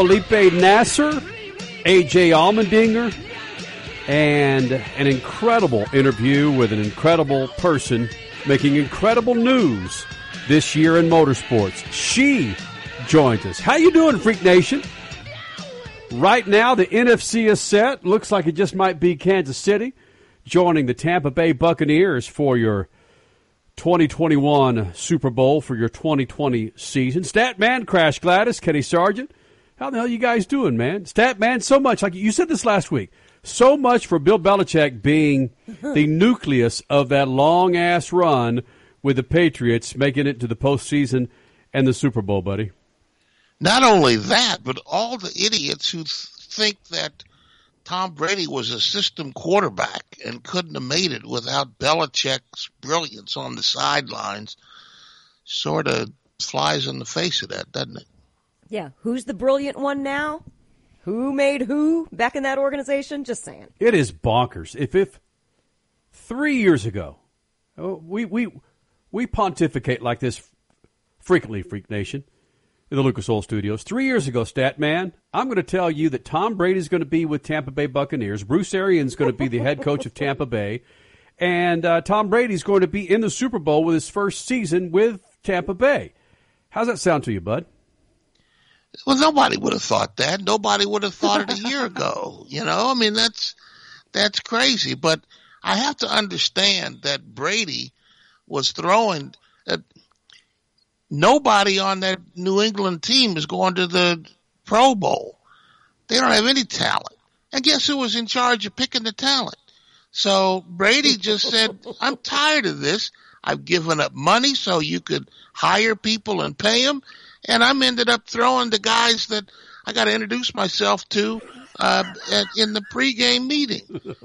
Felipe Nasr, AJ Allmendinger, and an incredible interview with an incredible person making incredible news this year in motorsports. She joins us. How you doing, Freak Nation? Right now, the NFC is set. Looks like it just might be Kansas City joining the Tampa Bay Buccaneers for your 2021 Super Bowl for your 2020 season. Statman, Crash Gladys, Kenny Sargent. How the hell are you guys doing, man? Stat man, so much. Like you said this last week. So much for Bill Belichick being the nucleus of that long ass run with the Patriots making it to the postseason and the Super Bowl, buddy. Not only that, but all the idiots who th- think that Tom Brady was a system quarterback and couldn't have made it without Belichick's brilliance on the sidelines sort of flies in the face of that, doesn't it? Yeah. Who's the brilliant one now? Who made who back in that organization? Just saying. It is bonkers. If if three years ago, oh, we we we pontificate like this frequently, Freak Nation, in the Lucas Oil Studios. Three years ago, Stat Man, I'm going to tell you that Tom Brady is going to be with Tampa Bay Buccaneers. Bruce Arians is going to be the head coach of Tampa Bay, and uh, Tom Brady is going to be in the Super Bowl with his first season with Tampa Bay. How's that sound to you, bud? Well, nobody would have thought that. Nobody would have thought it a year ago. You know, I mean, that's, that's crazy. But I have to understand that Brady was throwing that nobody on that New England team is going to the Pro Bowl. They don't have any talent. And guess who was in charge of picking the talent? So Brady just said, I'm tired of this. I've given up money so you could hire people and pay them and I'm ended up throwing the guys that I got to introduce myself to uh, at, in the pregame meeting.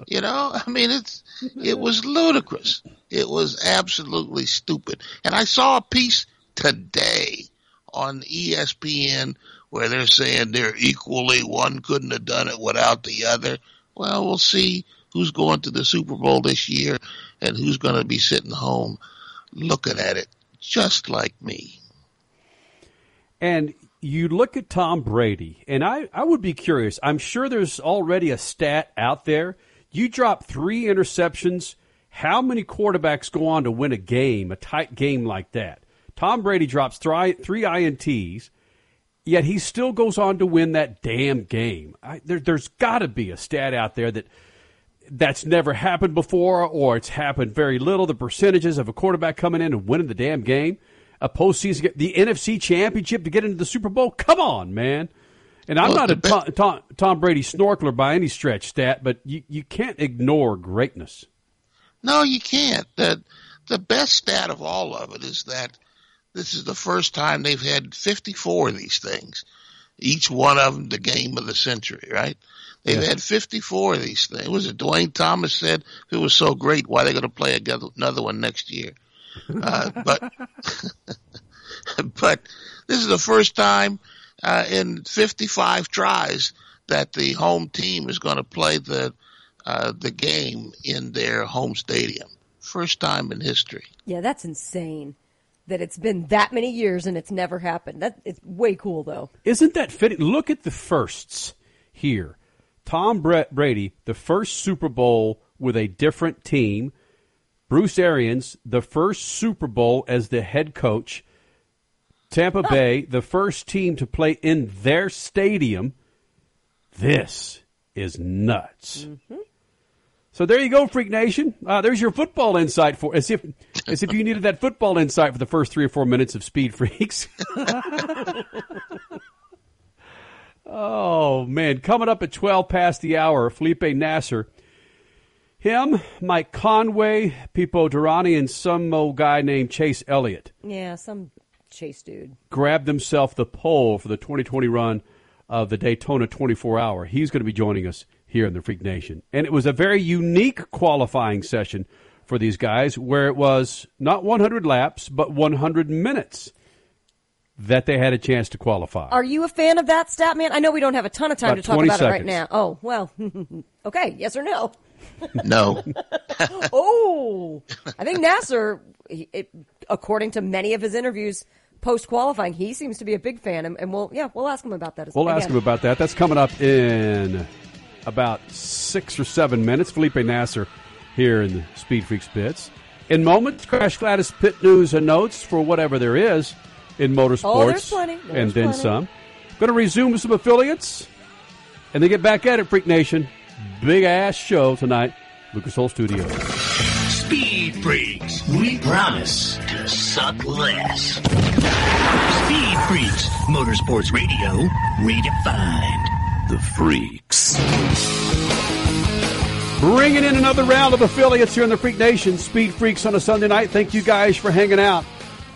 You know, I mean, it's it was ludicrous. It was absolutely stupid. And I saw a piece today on ESPN where they're saying they're equally one couldn't have done it without the other. Well, we'll see who's going to the Super Bowl this year and who's going to be sitting home looking at it just like me. And you look at Tom Brady, and I, I would be curious. I'm sure there's already a stat out there. You drop three interceptions. How many quarterbacks go on to win a game, a tight game like that? Tom Brady drops three, three INTs, yet he still goes on to win that damn game. I, there, there's got to be a stat out there that that's never happened before, or it's happened very little. The percentages of a quarterback coming in and winning the damn game a postseason, the NFC Championship to get into the Super Bowl. Come on, man. And I'm well, not a Tom, Tom, Tom, Brady snorkeler by any stretch, stat, but you, you can't ignore greatness. No, you can't. The, the best stat of all of it is that this is the first time they've had 54 of these things. Each one of them the game of the century, right? They've yeah. had 54 of these things. Was it Duane Thomas said if it was so great, why are they going to play another one next year? Uh, but but this is the first time uh, in 55 tries that the home team is going to play the uh, the game in their home stadium. First time in history. Yeah, that's insane. That it's been that many years and it's never happened. That it's way cool though. Isn't that fitting? Look at the firsts here. Tom Brady, the first Super Bowl with a different team Bruce Arians, the first Super Bowl as the head coach. Tampa Bay, the first team to play in their stadium. This is nuts. Mm-hmm. So there you go, Freak Nation. Uh, there's your football insight for as if as if you needed that football insight for the first three or four minutes of Speed Freaks. oh man, coming up at twelve past the hour, Felipe Nasr Him, Mike Conway, Pipo Derani, and some old guy named Chase Elliott Yeah, some chase dude. grabbed himself the pole for the 2020 run of the Daytona 24 hour. He's going to be joining us here in the Freak Nation. And it was a very unique qualifying session for these guys where it was not 100 laps, but 100 minutes that they had a chance to qualify. Are you a fan of that stat, man? I know we don't have a ton of time About to talk 20 about it right now. Oh, well. okay, yes or no? No. Oh, I think Nasr, he, it, according to many of his interviews post qualifying, he seems to be a big fan, and, and we'll yeah we'll ask him about that. As well We'll again. ask him about that. That's coming up in about six or seven minutes. Felipe Nasr here in the Speed Freaks pits. In moments, Crash Gladys pit news and notes for whatever there is in motorsports. Oh, there's plenty. There's and then plenty. some. Going to resume some affiliates and then get back at it, Freak Nation. Big ass show tonight, Lucas Oil Studios. Speed Freaks. We promise to suck less. Speed Freaks. Motorsports Radio redefined. The Freaks. Bringing in another round of affiliates here in the Freak Nation. Speed Freaks on a Sunday night. Thank you guys for hanging out.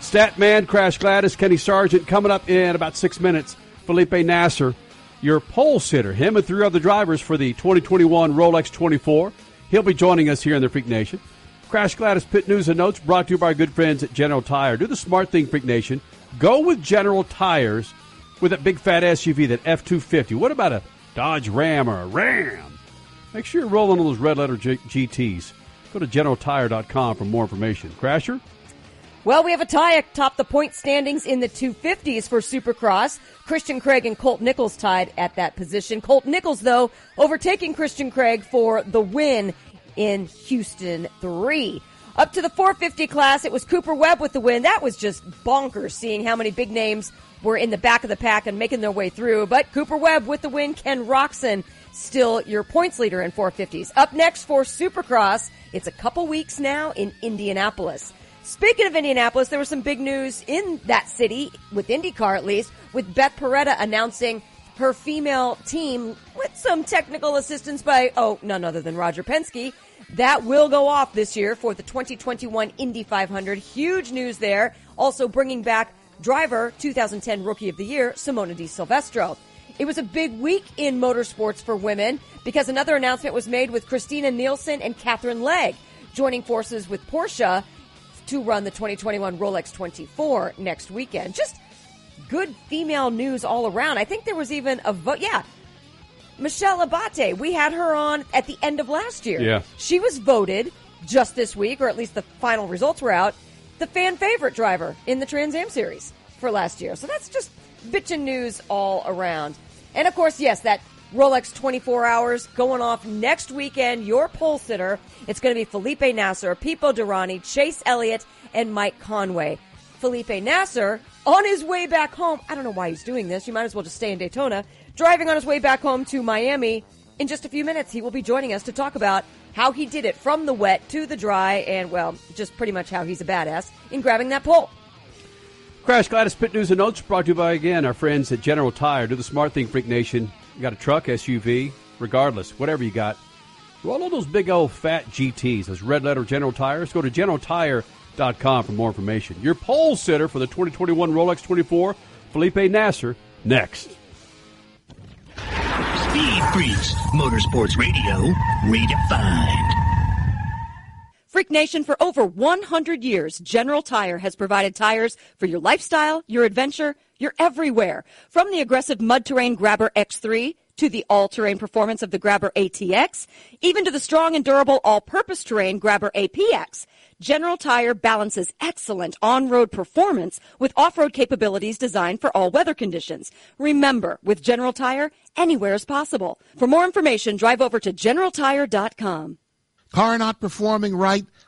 Statman, Crash Gladys, Kenny Sargent coming up in about six minutes. Felipe Nasr, your pole sitter, him and three other drivers for the 2021 Rolex 24. He'll be joining us here in the Freak Nation. Crash Gladys Pit News and Notes brought to you by our good friends at General Tire. Do the smart thing, Freak Nation. Go with General Tires with that big fat SUV, that F 250. What about a Dodge Ram or a Ram? Make sure you're rolling on those red letter G- GTs. Go to generaltire.com for more information. Crasher? Well, we have a tie atop the point standings in the 250s for Supercross. Christian Craig and Colt Nichols tied at that position. Colt Nichols, though, overtaking Christian Craig for the win in Houston 3. Up to the 450 class, it was Cooper Webb with the win. That was just bonkers seeing how many big names were in the back of the pack and making their way through. But Cooper Webb with the win, Ken Roczen still your points leader in 450s. Up next for Supercross, it's a couple weeks now in Indianapolis. Speaking of Indianapolis, there was some big news in that city, with IndyCar at least, with Beth Paretta announcing her female team with some technical assistance by, oh, none other than Roger Penske. That will go off this year for the 2021 Indy 500. Huge news there. Also bringing back driver 2010 Rookie of the Year, Simona de Silvestro. It was a big week in motorsports for women because another announcement was made with Christina Nielsen and Katherine Legge joining forces with Porsche to run the 2021 Rolex 24 next weekend. Just good female news all around. I think there was even a vote. Yeah. Michelle Abate, we had her on at the end of last year. Yeah. She was voted just this week, or at least the final results were out, the fan favorite driver in the Trans Am series for last year. So that's just bitchin' news all around. And of course, yes, that Rolex 24 hours going off next weekend. Your pole sitter. It's going to be Felipe Nasr, Pipo Derani, Chase Elliott, and Mike Conway. Felipe Nasr on his way back home. I don't know why he's doing this. You might as well just stay in Daytona. Driving on his way back home to Miami. In just a few minutes, he will be joining us to talk about how he did it from the wet to the dry and, well, just pretty much how he's a badass in grabbing that pole. Crash Gladys Pit News and Notes brought to you by, again, our friends at General Tire. Do the smart thing, Freak Nation. You got a truck, SUV, regardless, whatever you got. All of those big old fat GTs, those red letter General Tires, go to generaltire.com for more information. Your pole sitter for the 2021 Rolex 24, Felipe Nasr, next. Speed Freaks. Motorsports Radio redefined. Freak Nation, for over 100 years, General Tire has provided tires for your lifestyle, your adventure, your everywhere. From the aggressive mud terrain Grabber X3 to the all-terrain performance of the Grabber ATX, even to the strong and durable all-purpose terrain Grabber APX. General Tire balances excellent on-road performance with off-road capabilities designed for all weather conditions. Remember, with General Tire, anywhere is possible. For more information, drive over to generaltire.com. Car not performing right,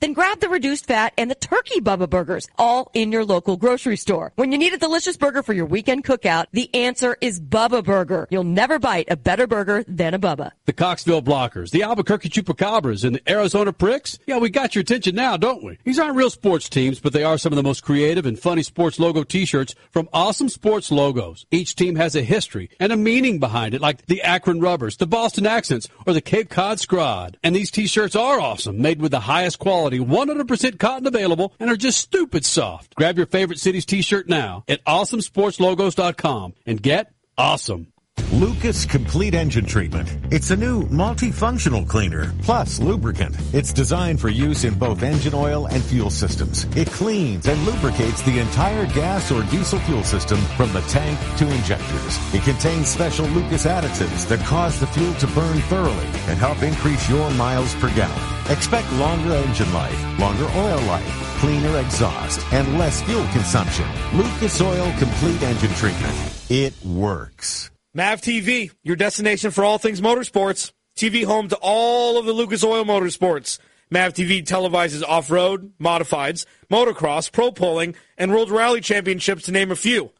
Then grab the reduced fat and the turkey Bubba burgers, all in your local grocery store. When you need a delicious burger for your weekend cookout, the answer is Bubba Burger. You'll never bite a better burger than a Bubba. The Coxville Blockers, the Albuquerque Chupacabras, and the Arizona Pricks. Yeah, we got your attention now, don't we? These aren't real sports teams, but they are some of the most creative and funny sports logo t-shirts from awesome sports logos. Each team has a history and a meaning behind it, like the Akron Rubbers, the Boston Accents, or the Cape Cod Scrod. And these t-shirts are awesome, made with the highest quality 100% cotton available, and are just stupid soft. Grab your favorite city's t-shirt now at awesomesportslogos.com and get awesome. Lucas Complete Engine Treatment. It's a new multifunctional cleaner plus lubricant. It's designed for use in both engine oil and fuel systems. It cleans and lubricates the entire gas or diesel fuel system from the tank to injectors. It contains special Lucas additives that cause the fuel to burn thoroughly and help increase your miles per gallon. Expect longer engine life, longer oil life, cleaner exhaust, and less fuel consumption. Lucas Oil Complete Engine Treatment. It works. MAV TV, your destination for all things motorsports. TV home to all of the Lucas Oil Motorsports. MAV TV televises off-road, modifieds, motocross, pro pulling, and World Rally Championships to name a few.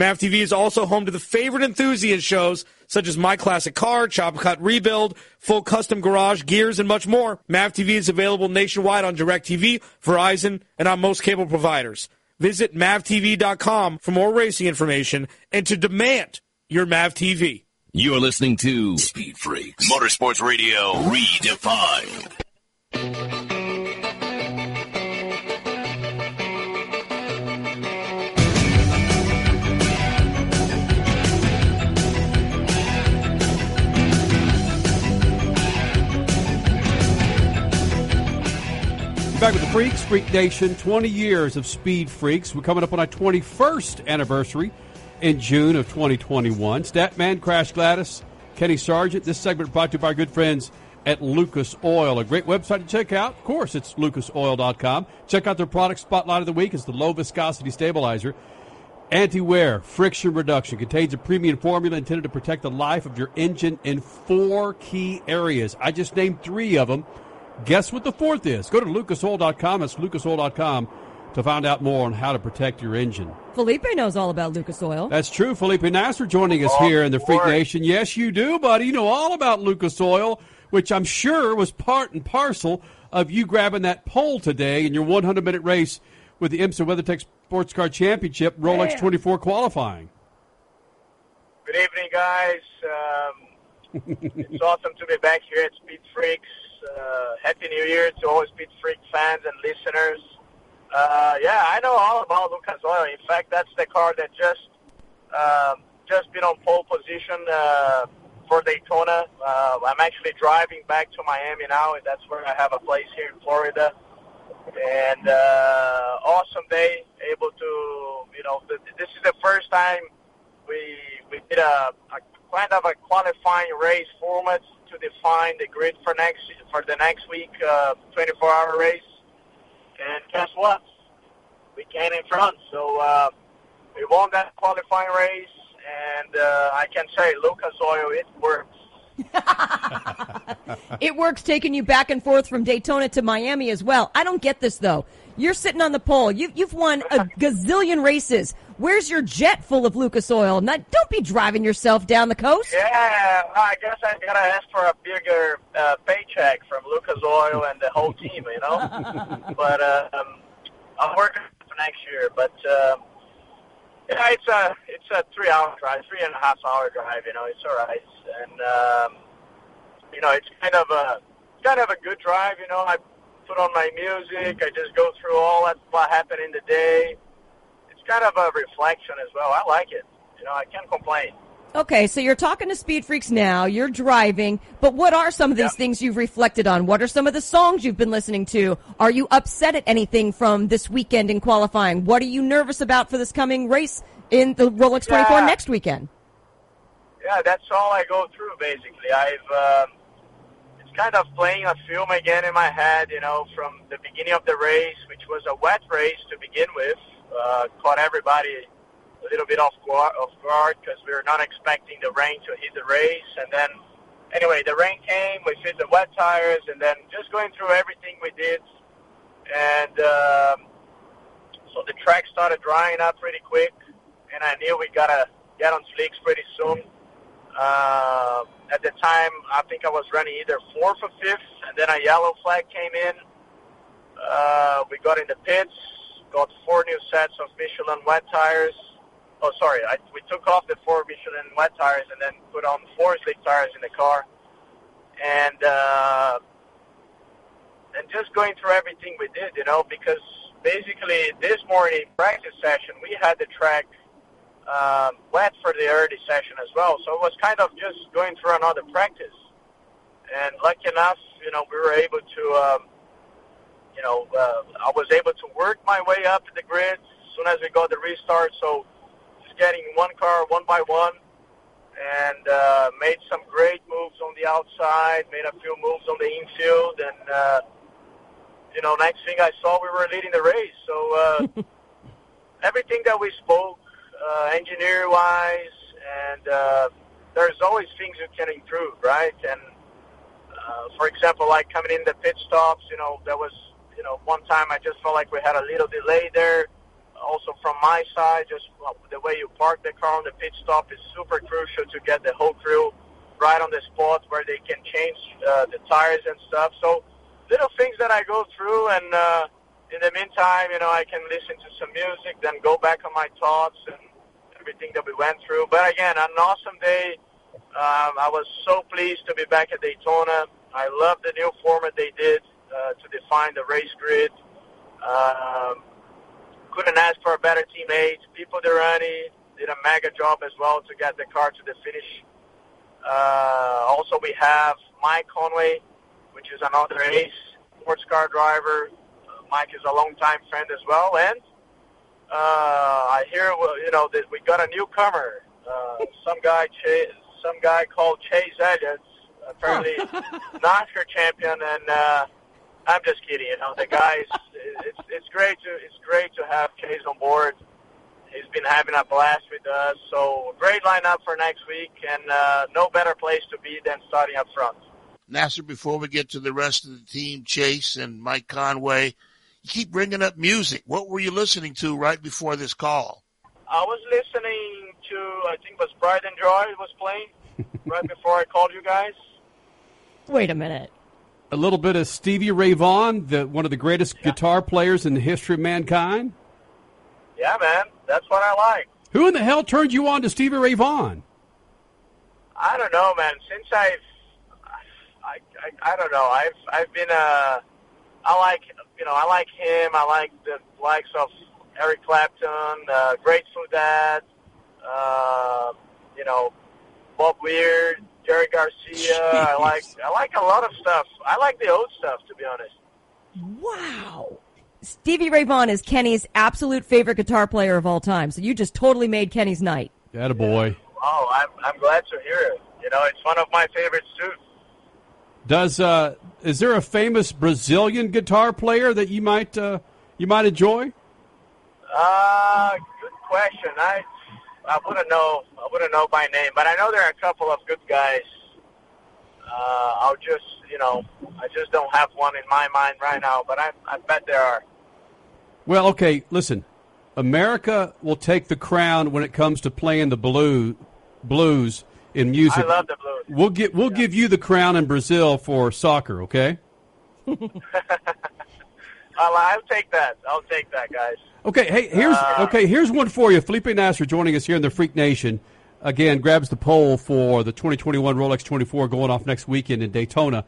MAV TV is also home to the favorite enthusiast shows such as My Classic Car, Chop Cut Rebuild, Full Custom Garage, Gears, and much more. MAV TV is available nationwide on DirecTV, Verizon, and on most cable providers. Visit MAVTV.com for more racing information and to demand your MAV TV. You're listening to Speed Freaks Motorsports Radio Redefined. Back with the Freaks, Freak Nation, 20 years of Speed Freaks. We're coming up on our 21st anniversary in June of 2021. Statman, Crash Gladys, Kenny Sargent. This segment brought to you by our good friends at Lucas Oil. A great website to check out. Of course, it's lucasoil.com. Check out their product spotlight of the week. It's the low viscosity stabilizer. Anti-wear, friction reduction, contains a premium formula intended to protect the life of your engine in four key areas. I just named three of them. Guess what the fourth is? Go to lucasoil.com. That's lucasoil.com to find out more on how to protect your engine. Felipe knows all about Lucas Oil. That's true. Felipe Nasr joining us here in the Freak Nation. Yes, you do, buddy. You know all about Lucas Oil, which I'm sure was part and parcel of you grabbing that pole today in your 100 minute race with the IMSA WeatherTech Sports Car Championship Rolex 24 qualifying. Good evening, guys. Um, it's awesome to be back here at Speed Freaks. Uh, Happy New Year to all Speed Freak fans and listeners. Uh, yeah, I know all about Lucas Oil. In fact, that's the car that just um, just been on pole position uh, for Daytona. Uh, I'm actually driving back to Miami now, and that's where I have a place here in Florida. And uh, awesome day, able to you know th- this is the first time we we did a, a kind of a qualifying race format to define the grid for next for the next week, uh, 24-hour race. And guess what? We came in front, so uh, we won that qualifying race. And uh, I can say, Lucas Oil, it works. it works taking you back and forth from Daytona to Miami as well. I don't get this though. You're sitting on the pole. You, you've won a gazillion races. Where's your jet full of Lucas Oil? Not, don't be driving yourself down the coast. Yeah, I guess I gotta ask for a bigger uh, paycheck from Lucas Oil and the whole team, you know. but uh, um, I'm working for next year. But um, yeah, it's a it's a three hour drive, three and a half hour drive. You know, it's all right, and um, you know, it's kind of a kind of a good drive. You know, I put on my music. I just go through all that what happened in the day. It's kind of a reflection as well. I like it. You know, I can't complain. Okay, so you're talking to Speed Freaks now. You're driving, but what are some of these Yeah. things you've reflected on? What are some of the songs you've been listening to? Are you upset at anything from this weekend in qualifying? What are you nervous about for this coming race in the Rolex 24 Yeah. next weekend? Yeah, that's all I go through basically. I've um, kind of playing a film again in my head, you know, from the beginning of the race, which was a wet race to begin with. Uh, caught everybody a little bit off guard, off guard because we were not expecting the rain to hit the race. And then, anyway, the rain came. We fit the wet tires, and then just going through everything we did, and um, so the track started drying up pretty quick, and I knew we gotta get on slicks pretty soon. Uh, at the time, I think I was running either fourth or fifth, and then a yellow flag came in. Uh, we got in the pits, got four new sets of Michelin wet tires. Oh, sorry, I, we took off the four Michelin wet tires and then put on four slick tires in the car, and uh, and just going through everything we did, you know, because basically this morning practice session we had the track um, wet for the early session as well. So it was kind of just going through another practice. And lucky enough, you know, we were able to, um, you know, uh, I was able to work my way up to the grid as soon as we got the restart. So just getting one car one by one and uh, made some great moves on the outside, made a few moves on the infield. And, uh, you know, next thing I saw, we were leading the race. So uh, everything that we spoke, uh, engineer-wise, and uh, there's always things you can improve, right? And uh, for example, like coming in the pit stops, you know, there was, you know, one time I just felt like we had a little delay there. Also from my side, just the way you park the car on the pit stop is super crucial to get the whole crew right on the spot where they can change uh, the tires and stuff. So little things that I go through, and uh, in the meantime, you know, I can listen to some music, then go back on my thoughts and everything that we went through. But again, an awesome day. Um, I was so pleased to be back at Daytona. I love the new format they did uh, to define the race grid. Um, couldn't ask for a better teammate. Pipo Derani did a mega job as well to get the car to the finish. Uh, also, we have Mike Conway, which is another ace sports car driver. Uh, Mike is a longtime friend as well, and uh, I hear you know that we got a newcomer, uh, some guy, Chase, some guy called Chase Elliott, apparently NASCAR champion, and uh, I'm just kidding. You know, the guys, it's it's great to it's great to have Chase on board. He's been having a blast with us. So great lineup for next week, and uh, no better place to be than starting up front. Nasr, before we get to the rest of the team, Chase and Mike Conway, you keep bringing up music. What were you listening to right before this call? I was listening to, I think it was Pride and Joy it was playing right before I called you guys. Wait a minute. A little bit of Stevie Ray Vaughan, the, one of the greatest yeah. guitar players in the history of mankind. Yeah, man, that's what I like. Who in the hell turned you on to Stevie Ray Vaughan? I don't know, man. Since I've, I, I, I don't know. I've, I've been uh, I like, you know, I like him. I like the likes of Eric Clapton, uh, Grateful Dead, uh, you know, Bob Weir, Jerry Garcia. Jeez. I like, I like a lot of stuff. I like the old stuff, to be honest. Wow. Stevie Ray Vaughan is Kenny's absolute favorite guitar player of all time. So you just totally made Kenny's night. That a boy. Oh, I'm, I'm glad to hear it. You know, it's one of my favorites too. Does uh, is there a famous Brazilian guitar player that you might uh, you might enjoy? Uh, good question. I I wouldn't know. I wouldn't know by name, but I know there are a couple of good guys. Uh, I'll just you know I just don't have one in my mind right now, but I I bet there are. Well, okay. Listen, America will take the crown when it comes to playing the blue blues in music. I love the blues. We'll get we'll yeah. give you the crown in Brazil for soccer, okay? I'll, I'll, take that. I'll take that, guys. Okay, hey, here's uh, okay. Here's one for you. Felipe Nasr joining us here in the Freak Nation. Again, grabs the pole for the 2021 Rolex 24 going off next weekend in Daytona.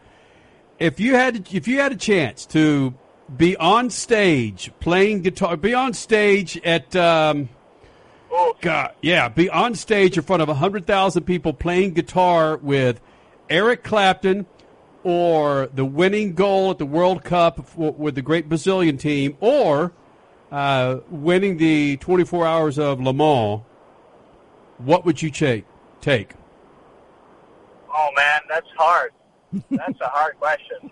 If you had if you had a chance to be on stage playing guitar, be on stage at um, God, yeah, be on stage in front of 100,000 people playing guitar with Eric Clapton or the winning goal at the World Cup for, with the great Brazilian team or uh, winning the 24 hours of Le Mans, what would you take? Take? Oh man, that's hard. That's a hard question.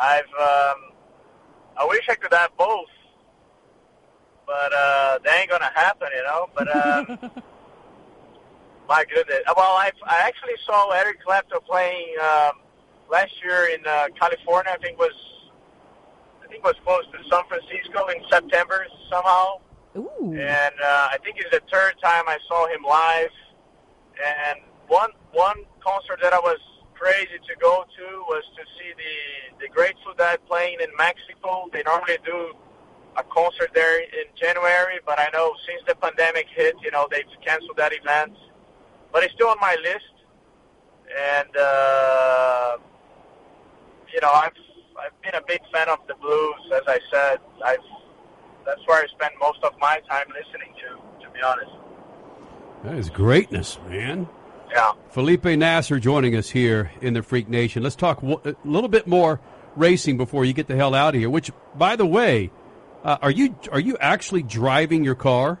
I've um, I wish I could have both, but uh, that ain't gonna happen, you know. But um, my goodness, well, I I actually saw Eric Clapton playing um, last year in uh, California. I think was I think was close to San Francisco in September somehow. Ooh. And uh, I think it's the third time I saw him live. And one one concert that I was crazy to go to was to see the the Grateful Dead playing in Mexico. They normally do a concert there in January, but I know since the pandemic hit, you know, they've canceled that event. But it's still on my list, and uh, you know, I've I've been a big fan of the blues. As I said, I've that's where I spend most of my time listening to. To be honest. That is greatness, man. Yeah. Felipe Nasr joining us here in the Freak Nation. Let's talk a little bit more racing before you get the hell out of here. Which, by the way, uh, are you are you actually driving your car?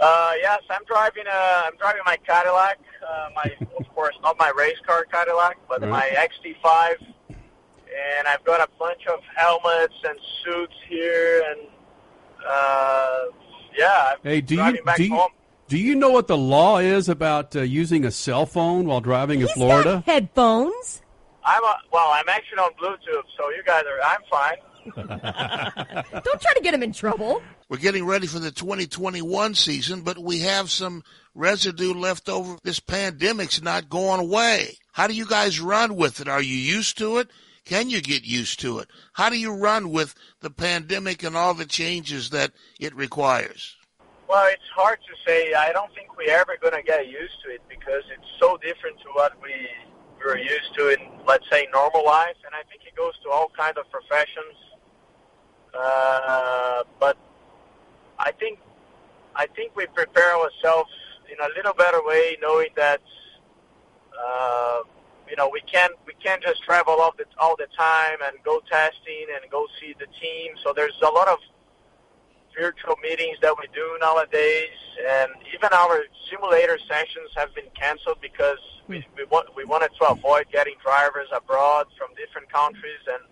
Uh, yes, I'm driving. Uh, I'm driving my Cadillac. Uh, my, of course, not my race car Cadillac, but Right. my XT5. And I've got a bunch of helmets and suits here, and uh, yeah, I'm Hey, do you back do you, home. do you know what the law is about uh, using a cell phone while driving in Florida? Headphones. I'm a, well. I'm actually on Bluetooth, so you guys are. I'm fine. Don't try to get him in trouble. We're getting ready for the 2021 season, but we have some residue left over. This pandemic's not going away. How do you guys run with it? Are you used to it? Can you get used to it? How do you run with the pandemic and all the changes that it requires? Well, it's hard to say. I don't think we're ever going to get used to it because it's so different to what we were used to in, let's say, normal life. And I think it goes to all kinds of professions. Uh, but I think I think we prepare ourselves in a little better way, knowing that uh, you know we can't we can't just travel all the all the time and go testing and go see the team. So there's a lot of virtual meetings that we do nowadays, and even our simulator sessions have been canceled because we we, want, we wanted to avoid getting drivers abroad from different countries, and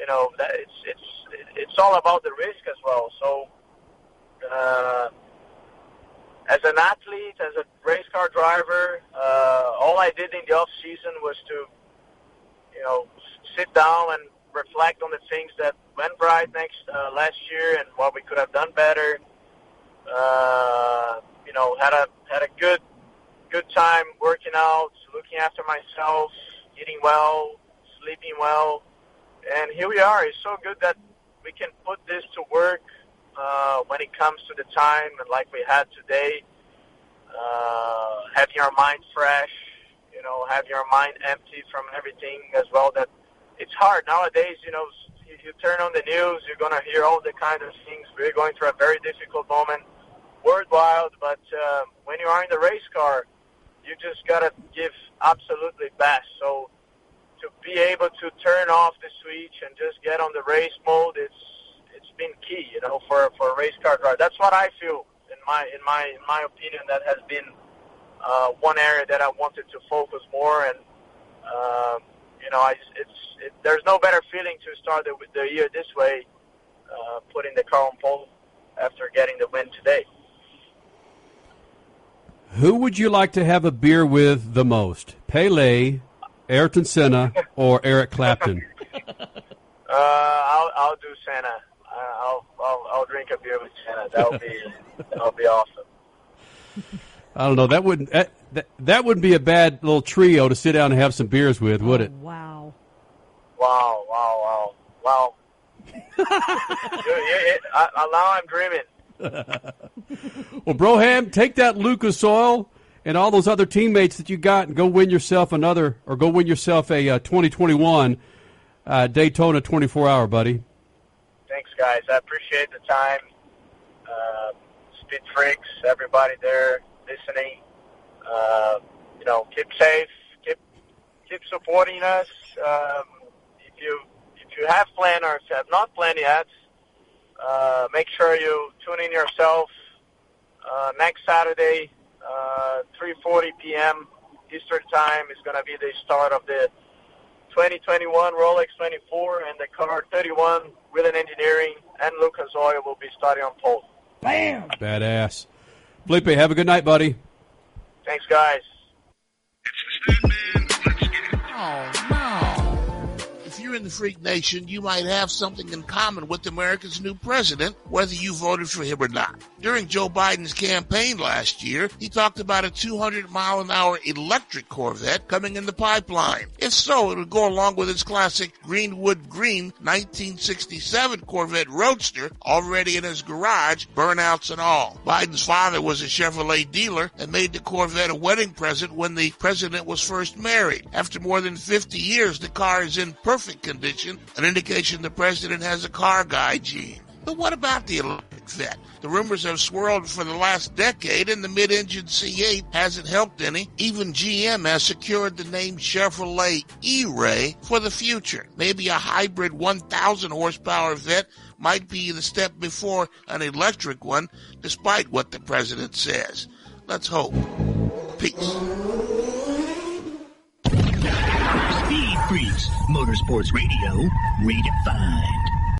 you know that it's it's it's all about the risk as well. So. Uh, as an athlete, as a race car driver, uh, all I did in the off season was to, you know, sit down and reflect on the things that went right next uh, last year and what we could have done better. Uh, you know, had a had a good good time working out, looking after myself, eating well, sleeping well, and here we are. It's so good that we can put this to work uh, when it comes to the time, and like we had today, uh, having our mind fresh, you know, having our mind empty from everything as well. That it's hard nowadays. You know, you, you turn on the news, you're gonna hear all the kind of things. We're going through a very difficult moment worldwide, but uh, when you are in the race car, you just gotta give absolutely best. So to be able to turn off the switch and just get on the race mode, it's it's been key, you know, for for a race car driver. That's what I feel in my in my in my opinion. That has been uh, one area that I wanted to focus more, and um, you know, I it's it, there's no better feeling to start the, the year this way, uh, putting the car on pole after getting the win today. Who would you like to have a beer with the most? Pele, Ayrton Senna, or Eric Clapton? Uh, I'll I'll do Senna. Uh, I'll, I'll I'll drink a beer with Senna. That'll be that'll be awesome. I don't know. That wouldn't that, that, that wouldn't be a bad little trio to sit down and have some beers with, would it? Wow. Wow, wow, wow, wow. you, you, you, I, I, now I'm dreaming. Well, Broham, take that Lucas Oil and all those other teammates that you got and go win yourself another, or go win yourself a uh, 2021 uh, Daytona 24 hour, buddy. Thanks, guys. I appreciate the time. Uh, Speed Freaks, everybody there listening. Uh, you know, keep safe. Keep keep supporting us. Um, if you if you have planned or have not planned yet, uh, make sure you tune in yourself uh, next Saturday, Uh, 3:40 p.m. Eastern Time is going to be the start of the 2021 Rolex 24 and the car 31 Whelen Engineering and Lucas Oil will be starting on pole. Bam! Badass. Felipe, have a good night, buddy. Thanks, guys. Oh, no. If you're in the Freak Nation, you might have something in common with America's new president, whether you voted for him or not. During Joe Biden's campaign last year, he talked about a 200 mile an hour electric Corvette coming in the pipeline. If so, it would go along with his classic Goodwood Green 1967 Corvette Roadster already in his garage, burnouts and all. Biden's father was a Chevrolet dealer and made the Corvette a wedding present when the president was first married. After more than 50 years, the car is in perfect condition, an indication the president has a car guy gene. But what about the electric vet? The rumors have swirled for the last decade, and the mid-engine C8 hasn't helped any. Even GM has secured the name Chevrolet E-Ray for the future. Maybe a hybrid 1,000 horsepower vet might be the step before an electric one, despite what the president says. Let's hope. Peace. Freaks, Motorsports Radio, redefined.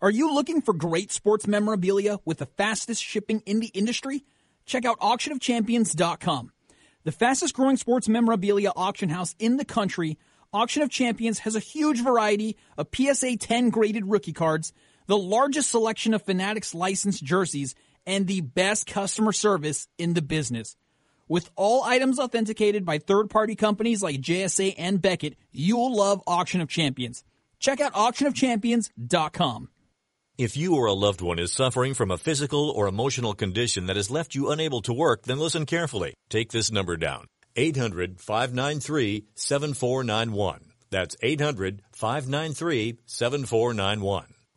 Are you looking for great sports memorabilia with the fastest shipping in the industry? Check out auctionofchampions.com. The fastest growing sports memorabilia auction house in the country, Auction of Champions has a huge variety of PSA 10 graded rookie cards, the largest selection of Fanatics licensed jerseys, and the best customer service in the business. With all items authenticated by third party companies like JSA and Beckett, you'll love Auction of Champions. Check out auctionofchampions.com. If you or a loved one is suffering from a physical or emotional condition that has left you unable to work, then listen carefully. Take this number down. 800 593 7491. That's 800 593 7491.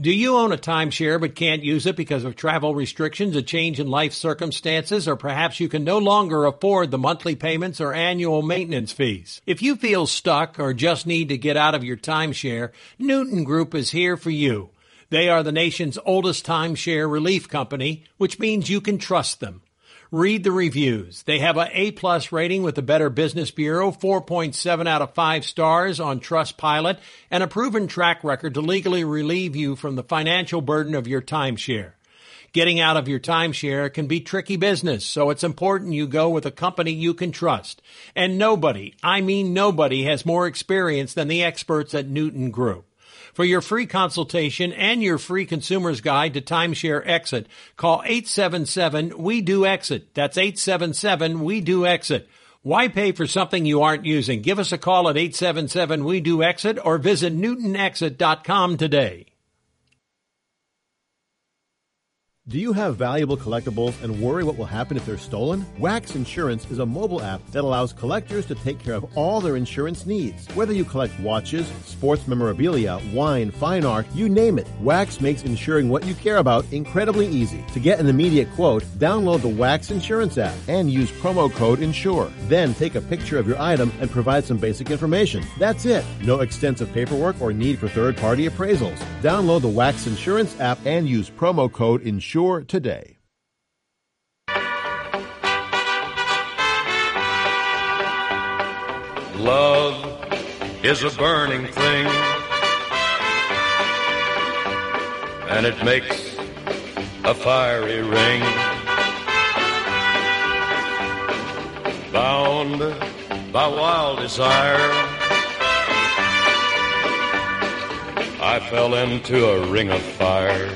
Do you own a timeshare but can't use it because of travel restrictions, a change in life circumstances, or perhaps you can no longer afford the monthly payments or annual maintenance fees? If you feel stuck or just need to get out of your timeshare, Newton Group is here for you. They are the nation's oldest timeshare relief company, which means you can trust them. Read the reviews. They have a A plus rating with the Better Business Bureau, 4.7 out of 5 stars on Trustpilot, and a proven track record to legally relieve you from the financial burden of your timeshare. Getting out of your timeshare can be tricky business, so it's important you go with a company you can trust. And nobody, I mean nobody, has more experience than the experts at Newton Group. For your free consultation and your free consumer's guide to timeshare exit, call 877 We Do Exit. That's 877 We Do Exit. Why pay for something you aren't using? Give us a call at 877 We Do Exit or visit newtonexit.com today. Do you have valuable collectibles and worry what will happen if they're stolen? Wax Insurance is a mobile app that allows collectors to take care of all their insurance needs. Whether you collect watches, sports memorabilia, wine, fine art, you name it, Wax makes insuring what you care about incredibly easy. To get an immediate quote, download the Wax Insurance app and use promo code INSURE. Then take a picture of your item and provide some basic information. That's it. No extensive paperwork or need for third-party appraisals. Download the Wax Insurance app and use promo code INSURE today. Love is a burning thing, and it makes a fiery ring. Bound by wild desire, I fell into a ring of fire.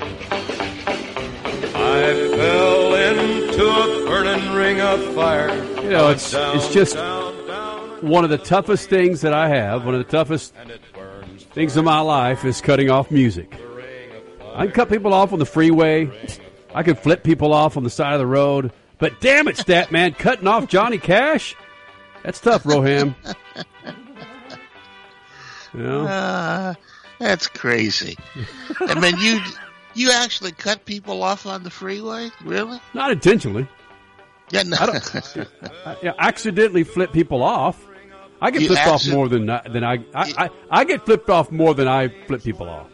I fell into a burning ring of fire. You know, it's it's just one of the toughest things that I have. One of the toughest things in my life is cutting off music. I can cut people off on the freeway. I can flip people off on the side of the road. But damn it, stat man, cutting off Johnny Cash. That's tough, Roham. You know? Uh, that's crazy. I mean, you you actually cut people off on the freeway? Really? Not intentionally. Yeah, no. I don't. I, yeah, accidentally flip people off. I get You flipped off more than I- than I, I, I I get flipped off more than I flip people off.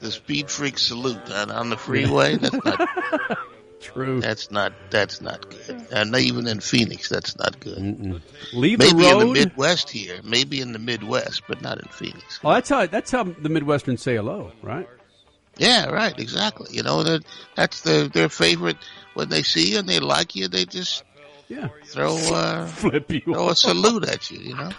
the speed freak salute on, on the freeway. That's not true. That's not that's not good. And even in Phoenix, that's not good. Leave the maybe in the? Midwest here, maybe in the Midwest, but not in Phoenix. Oh, that's how that's how the Midwestern say hello, right? Yeah, right, exactly. You know that that's their their favorite when they see you and they like you, they just yeah throw uh, flip you throw a salute at you. You know.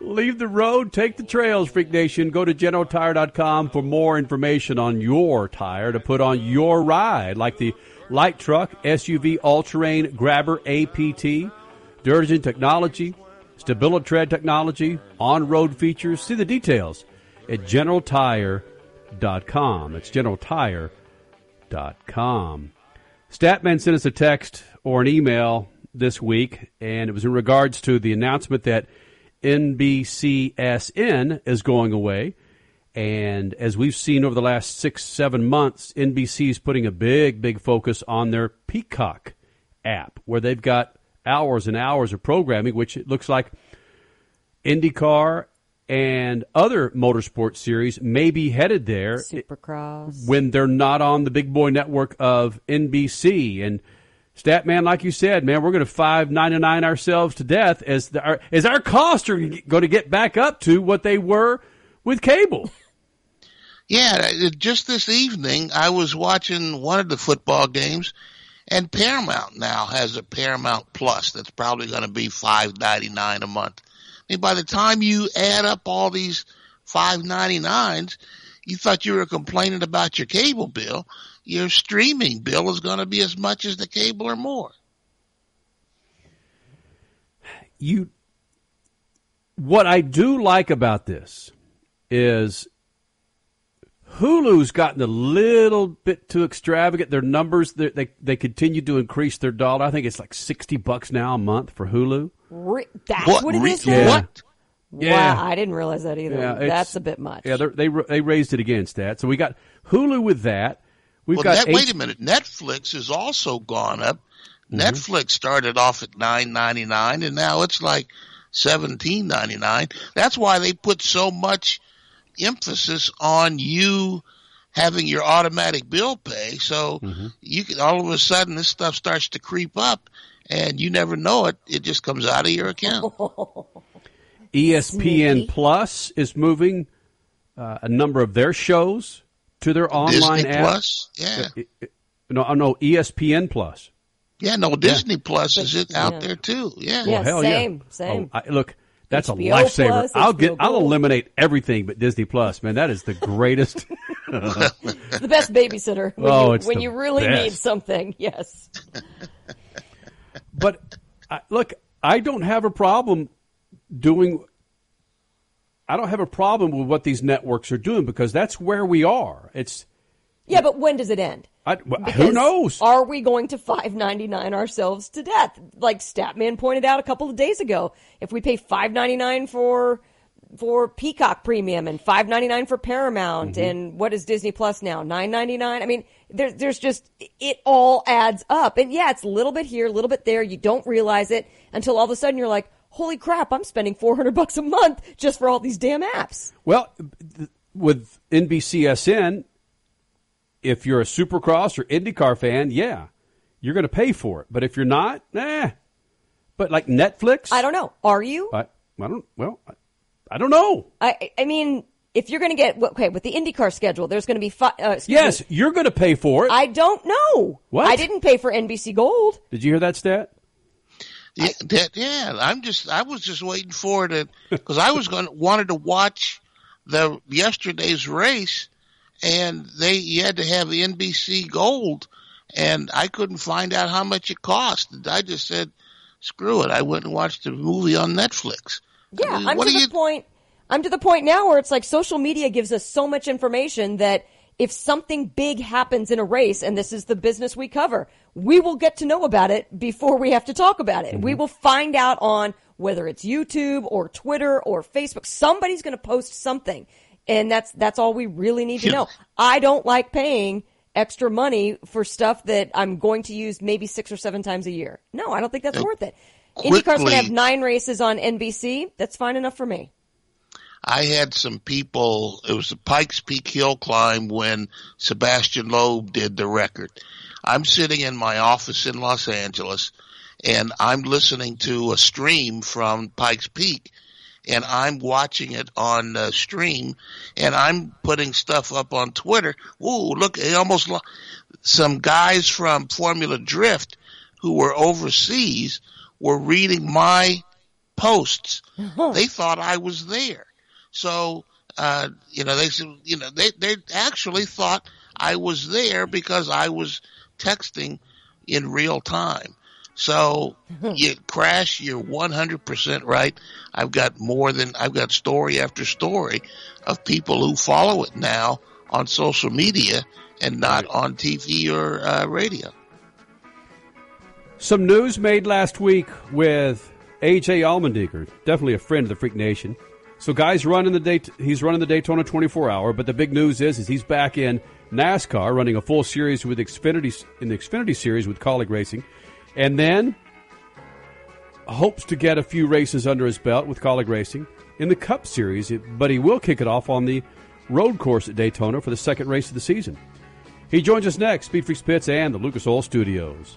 Leave the road, take the trails, Freak Nation. Go to GeneralTire.com for more information on your tire to put on your ride, like the light truck, SUV, all-terrain, grabber, APT, Duragen technology, Stabilitread technology, on-road features. See the details at GeneralTire.com. It's GeneralTire.com. Statman sent us a text or an email this week, and it was in regards to the announcement that NBCSN is going away. And as we've seen over the last six, seven months, NBC is putting a big, big focus on their Peacock app, where they've got hours and hours of programming, which it looks like IndyCar and other motorsport series may be headed there Supercross. when they're not on the big boy network of NBC. And Statman, like you said, man, we're going to five ninety nine ourselves to death as the, our, as our costs are going to get back up to what they were with cable. Yeah, just this evening I was watching one of the football games, and Paramount now has a Paramount Plus that's probably going to be five ninety nine a month. I mean, by the time you add up all these five ninety nines, you thought you were complaining about your cable bill. Your streaming bill is going to be as much as the cable or more. You, what I do like about this is Hulu's gotten a little bit too extravagant. Their numbers, they they, they continue to increase their dollar. I think it's like sixty bucks now a month for Hulu. Re- that's What? what, it Re- is. now? Yeah. Yeah. Wow, I didn't realize that either. Yeah, that's a bit much. Yeah, they they raised it against that. So we got Hulu with that. We've well, got net, H- wait a minute. Netflix has also gone up. Mm-hmm. Netflix started off at nine ninety nine, and now it's like seventeen ninety nine. That's why they put so much emphasis on you having your automatic bill pay. So Mm-hmm. you can all of a sudden this stuff starts to creep up, and you never know it. It just comes out of your account. ESPN Plus is moving uh, a number of their shows to their online Disney app. Plus? Yeah. Uh, No, no, ESPN Plus. Yeah, no, Disney Plus is it out yeah. there too. Yeah. Well, hell yeah. same, same. Oh, I, look, that's a lifesaver. Plus, I'll get. HBO I'll eliminate everything but Disney Plus. Man, that is the greatest. The best babysitter when, Oh, you, it's when the you really best. need something. Yes. but I, look, I don't have a problem doing. I don't have a problem with what these networks are doing because that's where we are. It's Yeah, but when does it end? I, well, who knows? Are we going to five ninety nine ourselves to death? Like Statman pointed out a couple of days ago, if we pay five ninety nine for for Peacock Premium and five ninety nine for Paramount, Mm-hmm. and what is Disney Plus now? Nine ninety nine. I mean, there's there's just it all adds up, and yeah, it's a little bit here, a little bit there. You don't realize it until all of a sudden you're like, holy crap, I'm spending four hundred bucks a month just for all these damn apps. Well, th- with NBCSN, if you're a Supercross or IndyCar fan, yeah, you're going to pay for it. But if you're not, nah. But like Netflix, I don't know. Are you? I, I don't. Well, I, I don't know. I I mean, if you're going to get okay with the IndyCar schedule, there's going to be five. Uh, Yes, me. you're going to pay for it. I don't know. What? I didn't pay for NBC Gold. Did you hear that stat? Yeah, that, yeah. I'm just, I was just waiting for it because I was going wanted to watch the yesterday's race, and they you had to have NBC Gold, and I couldn't find out how much it cost. And I just said, "Screw it!" I went and watched the movie on Netflix. Yeah, I mean, what to the you? point. I'm to the point now where it's like social media gives us so much information that if something big happens in a race, and this is the business we cover, we will get to know about it before we have to talk about it. We mm-hmm. will find out on whether it's YouTube or Twitter or Facebook. Somebody's going to post something, and that's that's all we really need to know. I don't like paying extra money for stuff that I'm going to use maybe six or seven times a year. No, I don't think that's Yeah. worth it. IndyCar's going to have nine races on NBC. That's fine enough for me. I had some people. It was the Pikes Peak Hill climb when Sébastien Loeb did the record. I'm sitting in my office in Los Angeles, and I'm listening to a stream from Pikes Peak, and I'm watching it on uh, stream, and I'm putting stuff up on Twitter. Ooh, look! It almost lo- some guys from Formula Drift who were overseas were reading my posts. They thought I was there. So, uh, you know, they said, you know, they, they actually thought I was there because I was texting in real time. So you crash, you're 100% right. I've got more than, I've got story after story of people who follow it now on social media and not on TV or uh, radio. Some news made last week with AJ Allmendinger, definitely a friend of the Freak Nation. So, guys, running the Dayt- he's running the Daytona 24 Hour, but the big news is, is he's back in NASCAR, running a full series with Xfinity in the Xfinity Series with Kaulig Racing, and then hopes to get a few races under his belt with Kaulig Racing in the Cup Series. But he will kick it off on the road course at Daytona for the second race of the season. He joins us next, Speed Freaks Pits and the Lucas Oil Studios.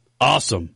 awesome.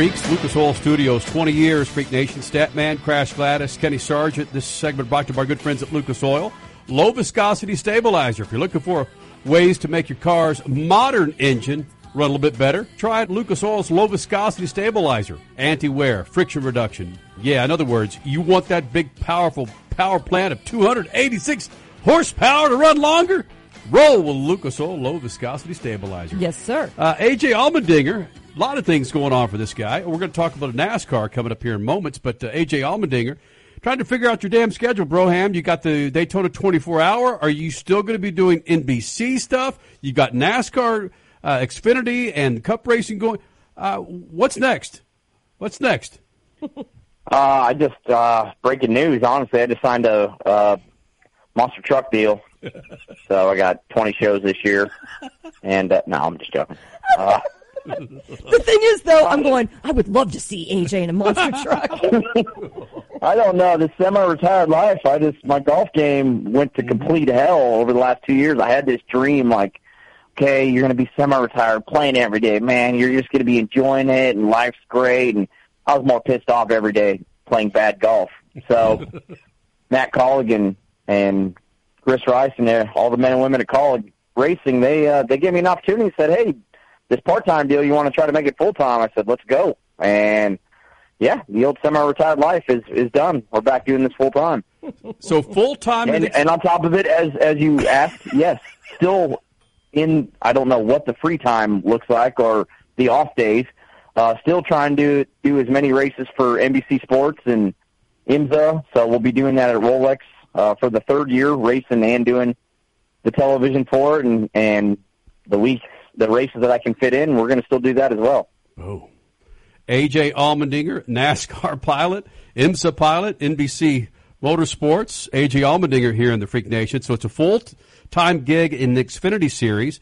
Freaks, Lucas Oil Studios, 20 years, Freak Nation, Statman, Crash Gladys, Kenny Sargent. This segment brought to you by our good friends at Lucas Oil. Low viscosity stabilizer. If you're looking for ways to make your car's modern engine run a little bit better, try Lucas Oil's low viscosity stabilizer. Anti wear, friction reduction. Yeah, in other words, you want that big, powerful power plant of 286 horsepower to run longer? Roll with Lucas Oil low viscosity stabilizer. Yes, sir. Uh, AJ Allmendinger, a lot of things going on for this guy. We're going to talk about a NASCAR coming up here in moments, but uh, AJ Allmendinger, trying to figure out your damn schedule, Broham. You got the Daytona 24 hour. Are you still going to be doing NBC stuff? You got NASCAR, uh, Xfinity, and Cup racing going. Uh, what's next? What's next? Uh, I just uh, breaking news. Honestly, I just signed a uh, monster truck deal, so I got 20 shows this year. And uh, no, I'm just joking. The thing is, though, I'm going. I would love to see AJ in a monster truck. I don't know this semi-retired life. I just my golf game went to complete hell over the last two years. I had this dream, like, okay, you're going to be semi-retired, playing every day, man. You're just going to be enjoying it, and life's great. And I was more pissed off every day playing bad golf. So Matt Colligan and Chris Rice and uh, all the men and women at Kaulig Racing, they uh, they gave me an opportunity. and Said, hey, this part-time deal, you want to try to make it full-time? I said, let's go. And yeah, the old semi-retired life is is done. We're back doing this full-time. So full time, and, and on top of it, as as you asked, yes, still in. I don't know what the free time looks like or the off days. Uh, still trying to do as many races for NBC Sports and IMSA. So we'll be doing that at Rolex uh, for the third year, racing and doing the television for it, and and the weeks, the races that I can fit in, we're going to still do that as well. Oh. AJ Allmendinger, NASCAR pilot, IMSA pilot, NBC Motorsports. AJ Allmendinger here in the Freak Nation. So it's a full time gig in the Xfinity Series.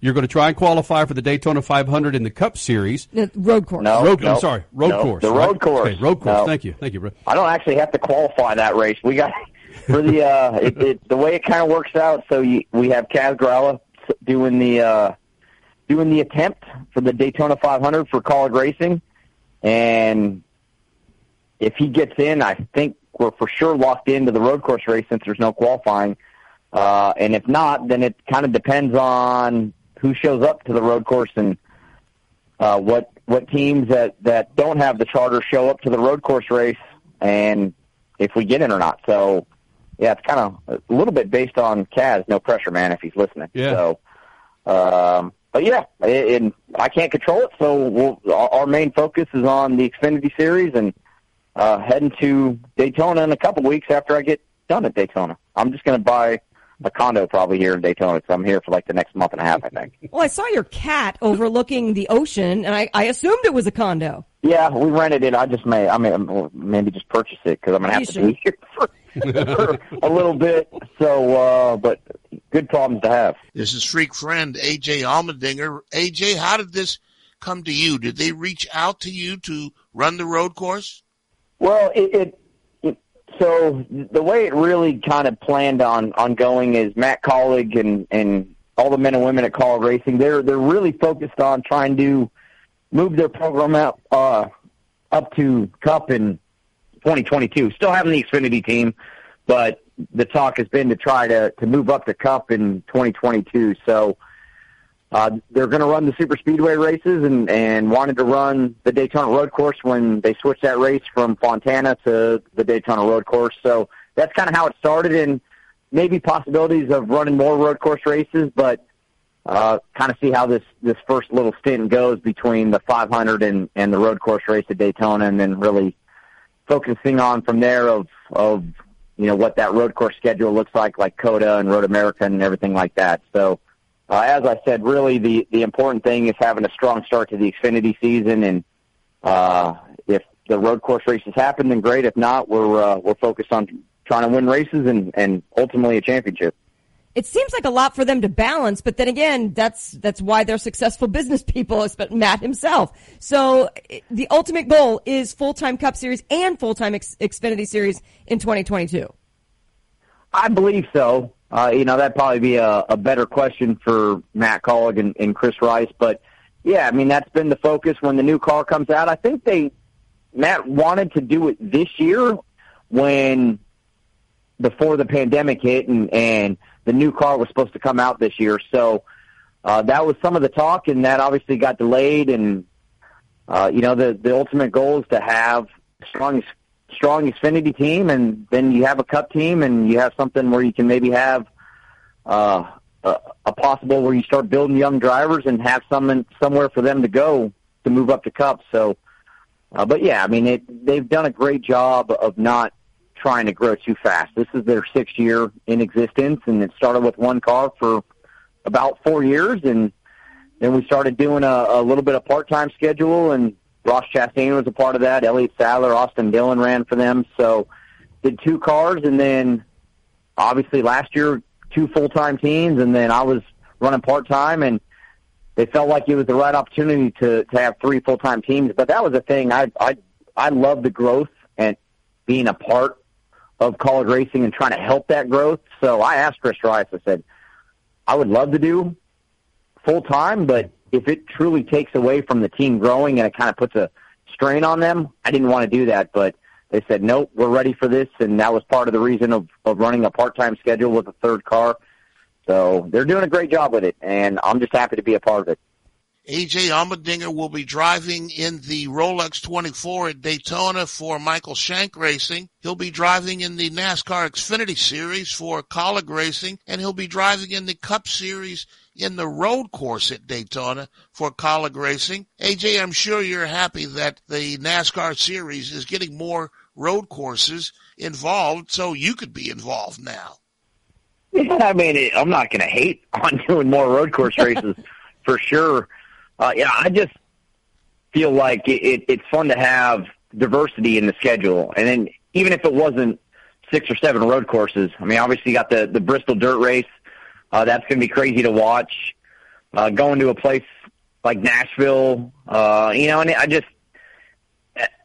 You're going to try and qualify for the Daytona 500 in the Cup Series. The road course. No, road, no, I'm sorry, road no, course. The right? road course. Okay, road course. No. Thank you, thank you, bro. I don't actually have to qualify that race. We got for the uh, it, it, the way it kind of works out. So you, we have Kaz Grala doing the uh, doing the attempt for the Daytona 500 for Kaulig Racing, and if he gets in, I think we're for sure locked into the road course race since there's no qualifying. Uh, and if not, then it kind of depends on who shows up to the road course and uh, what what teams that that don't have the charter show up to the road course race, and if we get in or not. So, yeah, it's kind of a little bit based on Kaz. No pressure, man, if he's listening. Yeah. So, um, but yeah, and I can't control it. So we'll, our, our main focus is on the Xfinity Series and uh, heading to Daytona in a couple weeks after I get done at Daytona. I'm just going to buy a condo probably here in Daytona because I'm here for like the next month and a half, I think. Well, I saw your cat overlooking the ocean, and I, I assumed it was a condo. Yeah, we rented it. I just may, I mean, maybe just purchase it because I'm gonna have You to should. be here for a little bit. So, uh, but good problems to have. This is freak friend AJ Allmendinger. AJ, how did this come to you? Did they reach out to you to run the road course? Well, it, it, it so the way it really kind of planned on on going is Matt Kaulig and and all the men and women at Kaulig Racing. They're they're really focused on trying to move their program up uh, up to Cup in 2022. Still having the Xfinity team, but the talk has been to try to to move up to Cup in 2022. So. Uh, they're going to run the super speedway races and, and wanted to run the Daytona road course when they switched that race from Fontana to the Daytona road course. So that's kind of how it started and maybe possibilities of running more road course races, but, uh, kind of see how this this first little stint goes between the 500 and and the road course race at Daytona, and then really focusing on from there of of you know what that road course schedule looks like, like COTA and Road America and everything like that. So, uh, as I said, really the the important thing is having a strong start to the Xfinity season, and uh, if the road course races happen, then great. If not, we're uh, we're focused on trying to win races and and ultimately a championship it seems like a lot for them to balance, but then again, that's that's why they're successful business people, but Matt himself. So the ultimate goal is full time Cup Series and full time Xfinity Series in 2022. I believe so. Uh, you know, that'd probably be a, a better question for Matt Kaulig and, and Chris Rice, but yeah, I mean that's been the focus when the new car comes out. I think they Matt wanted to do it this year when before the pandemic hit and and the new car was supposed to come out this year. So uh, that was some of the talk, and that obviously got delayed. And uh, you know, the the ultimate goal is to have strong strong Xfinity team, and then you have a Cup team, and you have something where you can maybe have uh, a, a possible where you start building young drivers and have someone somewhere for them to go to move up to Cup. So. Uh, but yeah, I mean, it, they've done a great job of not trying to grow too fast. This is their sixth year in existence, and it started with one car for about four years, and then we started doing a, a little bit of part-time schedule, and Ross Chastain was a part of that. Elliott Sadler, Austin Dillon ran for them, so did two cars, and then obviously last year two full-time teams, and then I was running part-time, and they felt like it was the right opportunity to to have three full-time teams. But that was the thing. I I I love the growth and being a part of Kaulig racing and trying to help that growth. So I asked Chris Rice, I said, I would love to do full time, but if it truly takes away from the team growing and it kind of puts a strain on them, I didn't want to do that. But they said, nope, we're ready for this. And that was part of the reason of, of running a part time schedule with a third car. So they're doing a great job with it, and I'm just happy to be a part of it. AJ Allmendinger will be driving in the Rolex 24 at Daytona for Michael Shank Racing. He'll be driving in the NASCAR Xfinity Series for Kaulig Racing, and he'll be driving in the Cup Series in the road course at Daytona for Kaulig Racing. AJ, I'm sure you're happy that the NASCAR Series is getting more road courses involved, so you could be involved now. Yeah, I mean, I'm not going to hate on doing more road course races for sure. Uh, yeah, I just feel like it, it, it's fun to have diversity in the schedule, and then even if it wasn't six or seven road courses, I mean, obviously you got the the Bristol Dirt Race. Uh, that's going to be crazy to watch. Uh, going to a place like Nashville, uh, you know, and I just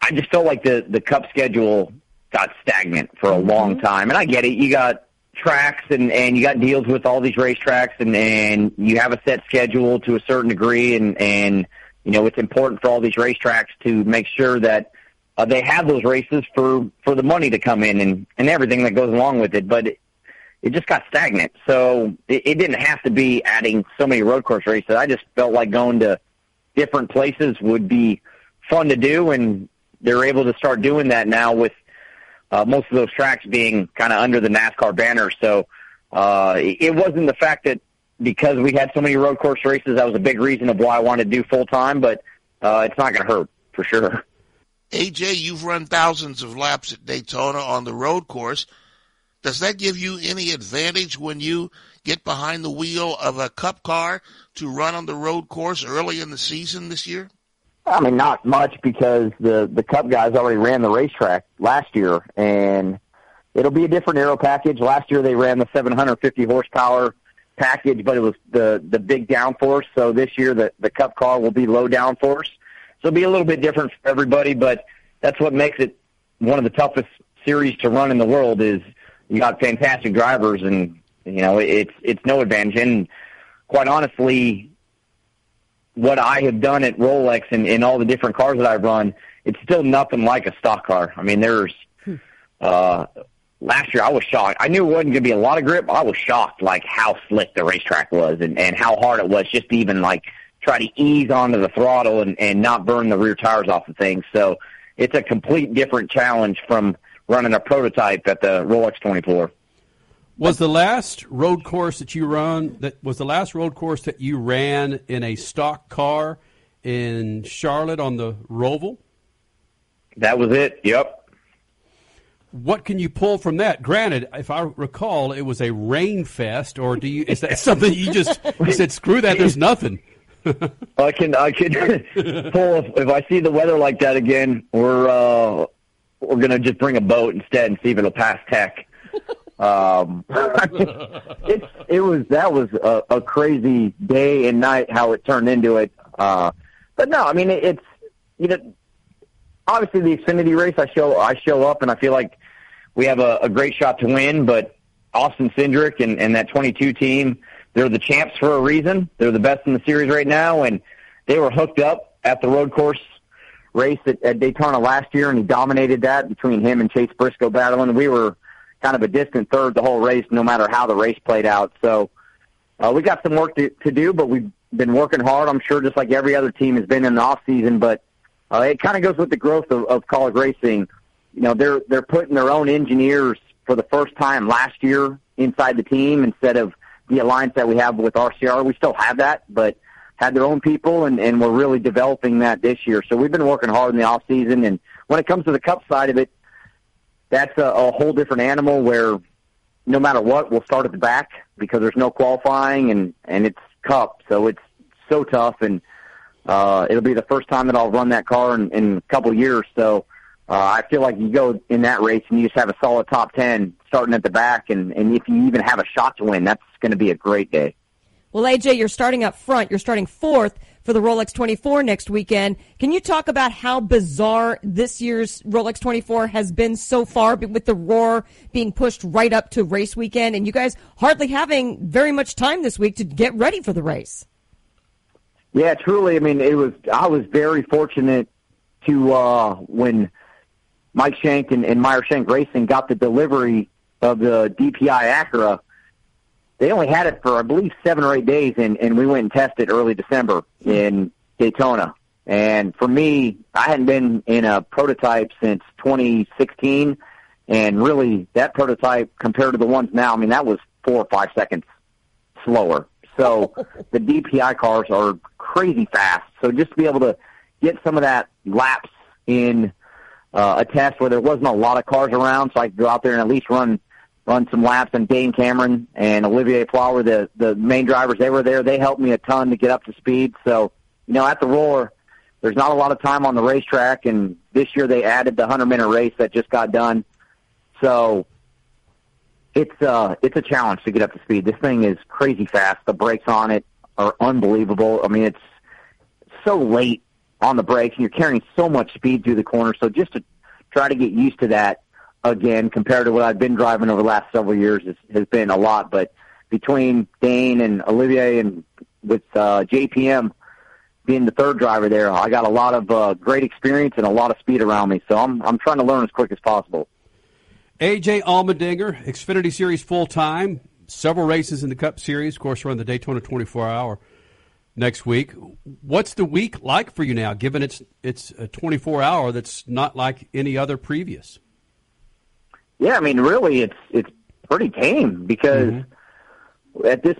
I just felt like the the Cup schedule got stagnant for a long mm-hmm. time, and I get it. You got tracks and and you got deals with all these racetracks and and you have a set schedule to a certain degree and and you know it's important for all these racetracks to make sure that uh, they have those races for for the money to come in and and everything that goes along with it. But it, it just got stagnant. So it, it didn't have to be adding so many road course races. I just felt like going to different places would be fun to do and they're able to start doing that now with uh, most of those tracks being kind of under the NASCAR banner. So uh, it wasn't the fact that because we had so many road course races, that was a big reason of why I wanted to do full time. But uh, it's not going to hurt for sure. AJ, you've run thousands of laps at Daytona on the road course. Does that give you any advantage when you get behind the wheel of a cup car to run on the road course early in the season this year? I mean, not much because the the Cup guys already ran the racetrack last year, and it'll be a different aero package. Last year they ran the 750 horsepower package, but it was the the big downforce. So this year the the Cup car will be low downforce. So it'll be a little bit different for everybody, but that's what makes it one of the toughest series to run in the world. Is you got fantastic drivers, and you know it's it's no advantage. And quite honestly, what I have done at Rolex and in all the different cars that I've run, it's still nothing like a stock car. I mean, there's hmm. uh last year I was shocked. I knew it wasn't going to be a lot of grip. I was shocked like how slick the racetrack was and and how hard it was just to even like try to ease onto the throttle and and not burn the rear tires off the thing. So it's a complete different challenge from running a prototype at the Rolex 24. Was the last road course that you run that was the last road course that you ran in a stock car in Charlotte on the Roval? That was it. Yep. What can you pull from that? Granted, if I recall, it was a rain fest, or do you? Is that something you just you said? Screw that. There's nothing. I can I can pull if, if I see the weather like that again. We're uh, we're gonna just bring a boat instead and see if it'll pass tech. Um, it it was that was a, a crazy day and night how it turned into it. Uh, but no, I mean it, it's you know obviously the Xfinity race. I show I show up and I feel like we have a, a great shot to win. But Austin Cindric and, and that 22 team, they're the champs for a reason. They're the best in the series right now, and they were hooked up at the road course race at, at Daytona last year, and he dominated that between him and Chase Briscoe battling. We were kind of a distant third the whole race, no matter how the race played out. So uh, we got some work to, to do, but we've been working hard. I'm sure, just like every other team has been in the off season. But uh, it kind of goes with the growth of, of Kaulig racing. You know, they're they're putting their own engineers for the first time last year inside the team instead of the alliance that we have with RCR. We still have that, but had their own people, and, and we're really developing that this year. So we've been working hard in the off season. And when it comes to the Cup side of it, that's a, a whole different animal where no matter what, we'll start at the back because there's no qualifying and and it's Cup, so it's so tough. And uh, it'll be the first time that I'll run that car in, in a couple of years. So uh, I feel like you go in that race and you just have a solid top ten starting at the back, and and if you even have a shot to win, that's going to be a great day. Well, AJ, you're starting up front. You're starting fourth for the Rolex 24 next weekend. Can you talk about how bizarre this year's Rolex 24 has been so far with the roar being pushed right up to race weekend and you guys hardly having very much time this week to get ready for the race? Yeah, truly. I mean, it was, I was very fortunate to, uh, when Mike Shank and, and Meyer Shank Racing got the delivery of the DPI Acura they only had it for I believe seven or eight days, and and we went and tested early December in Daytona. And for me, I hadn't been in a prototype since 2016, and really that prototype compared to the ones now, I mean that was four or five seconds slower. So the DPI cars are crazy fast. So just to be able to get some of that laps in uh, a test where there wasn't a lot of cars around, so I could go out there and at least run run some laps. And Dane Cameron and Olivier Flower, the the main drivers, they were there. They helped me a ton to get up to speed. So you know, at the roar, there's not a lot of time on the racetrack, and this year they added the hundred minute race that just got done. So it's uh it's a challenge to get up to speed. This thing is crazy fast. The brakes on it are unbelievable. I mean, it's so late on the brakes, and you're carrying so much speed through the corner. So just to try to get used to that again compared to what I've been driving over the last several years has, has been a lot. But between Dane and Olivier and with uh, JPM being the third driver there, I got a lot of uh, great experience and a lot of speed around me. So I'm I'm trying to learn as quick as possible. AJ Allmendinger, Xfinity Series full time, several races in the Cup Series. Of course, run the Daytona 24 Hour next week. What's the week like for you now? Given it's it's a 24 hour that's not like any other previous. Yeah, I mean, really, it's it's pretty tame because mm-hmm. at this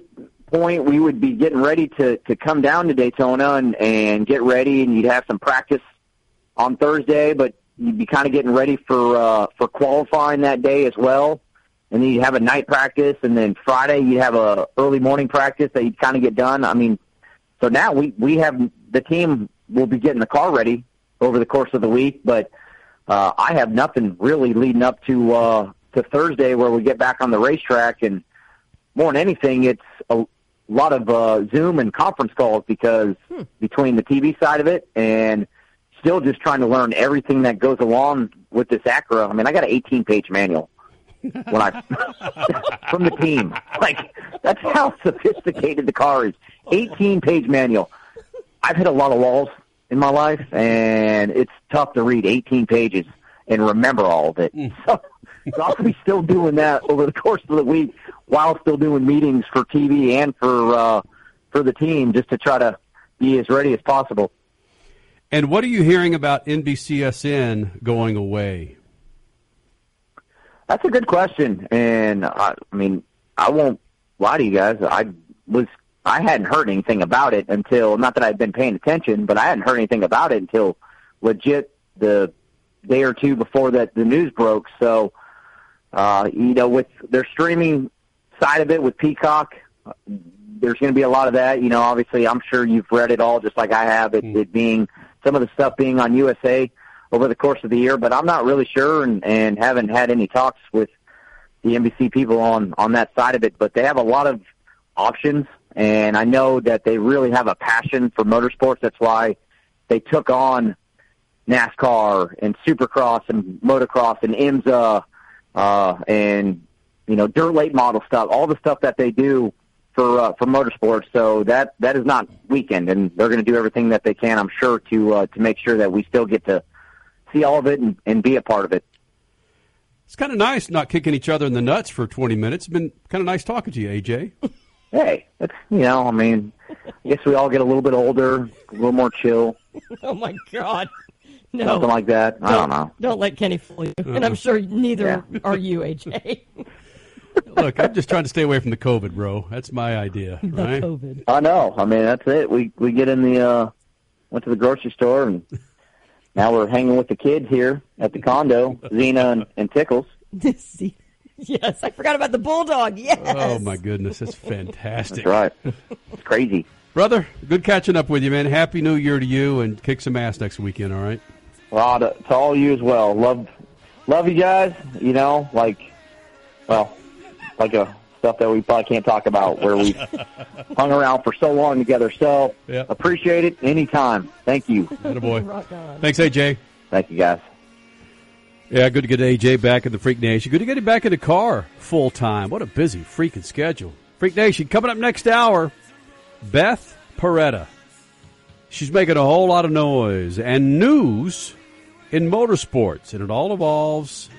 point we would be getting ready to to come down to Daytona and and get ready, and you'd have some practice on Thursday, but you'd be kind of getting ready for uh, for qualifying that day as well. And then you'd have a night practice, and then Friday you'd have a early morning practice that you'd kind of get done. I mean, so now we we have the team will be getting the car ready over the course of the week, but uh, I have nothing really leading up to uh, to Thursday where we get back on the racetrack, and more than anything, it's a lot of uh, Zoom and conference calls because hmm. between the TV side of it and still just trying to learn everything that goes along with this Acura. I mean, I got an 18 page manual when I from the team. Like that's how sophisticated the car is. 18 page manual. I've hit a lot of walls in my life, and it's tough to read 18 pages and remember all of it. Mm. So, so I'll be still doing that over the course of the week while still doing meetings for TV and for uh, for the team, just to try to be as ready as possible. And what are you hearing about NBCSN going away? That's a good question, and I, I mean, I won't lie to you guys. I was I hadn't heard anything about it until not that I'd been paying attention, but I hadn't heard anything about it until legit the day or two before that the news broke. So, uh, you know, with their streaming side of it with Peacock, there's going to be a lot of that. You know, obviously, I'm sure you've read it all, just like I have. It, it being some of the stuff being on USA over the course of the year, but I'm not really sure, and and haven't had any talks with the NBC people on on that side of it. But they have a lot of options, and I know that they really have a passion for motorsports. That's why they took on NASCAR and Supercross and motocross and IMSA uh, and you know dirt late model stuff, all the stuff that they do for uh, for motorsports. So that that is not weakened, and they're going to do everything that they can, I'm sure, to uh, to make sure that we still get to see all of it and, and be a part of it. It's kind of nice not kicking each other in the nuts for 20 minutes. It's been kind of nice talking to you, AJ. Hey, it's you know, I mean, I guess we all get a little bit older, a little more chill, oh my God. No. something like that. I don't know. Don't let Kenny fool you. And I'm sure neither are you, AJ. Look, I'm just trying to stay away from the COVID, bro. That's my idea, The right? COVID. I know. I mean, that's it. We we get in the uh went to the grocery store and now we're hanging with the kids here at the condo, Xena and, and Tickles. yes, I forgot about the bulldog. Yes. Oh my goodness, that's fantastic. That's right. It's crazy. Brother, good catching up with you, man. Happy New Year to you, and kick some ass next weekend. All right. Well, to, to all you as well. Love love you guys. You know, like well, like a stuff that we probably can't talk about where we hung around for so long together. So Yeah. appreciate it anytime. Thank you. boy. Thanks, AJ. Thank you, guys. Yeah, good to get AJ back in the Freak Nation. Good to get him back in the car full time. What a busy freaking schedule. Freak Nation coming up next hour. Beth Paretta. She's making a whole lot of noise and news in motorsports, and it all involves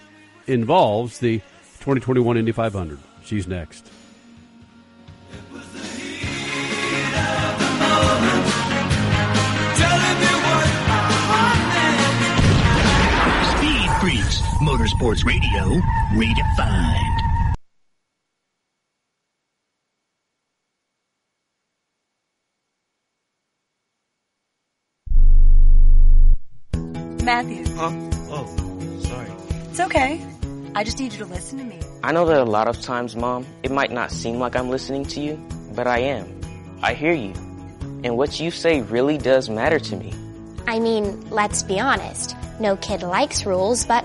involves the 2021 Indy 500. She's next. Motorsports Radio, redefined. Matthew, Huh? Oh, sorry. it's okay. I just need you to listen to me. I know that a lot of times, Mom, it might not seem like I'm listening to you, but I am. I hear you. And what you say really does matter to me. I mean, let's be honest. No kid likes rules, but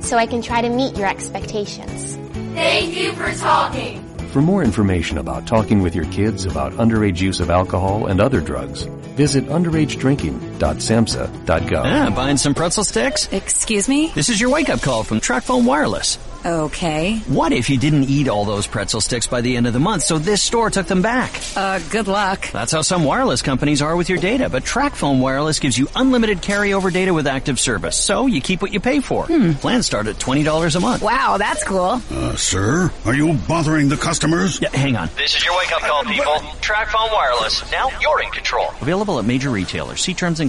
so I can try to meet your expectations. Thank you for talking. For more information about talking with your kids about underage use of alcohol and other drugs, visit underagedrinking.samhsa.gov. Ah, buying some pretzel sticks? Excuse me? This is your wake up call from TracFone Wireless. Okay. What if you didn't eat all those pretzel sticks by the end of the month, so this store took them back? Uh, good luck. That's how some wireless companies are with your data, but TracFone Wireless gives you unlimited carryover data with active service, so you keep what you pay for. Hmm. Plans start at $20 a month. Wow, that's cool. Uh, sir, are you bothering the customers? Yeah, hang on. This is your wake up call, people. TracFone Wireless. Now you're in control. Available at major retailers. See terms and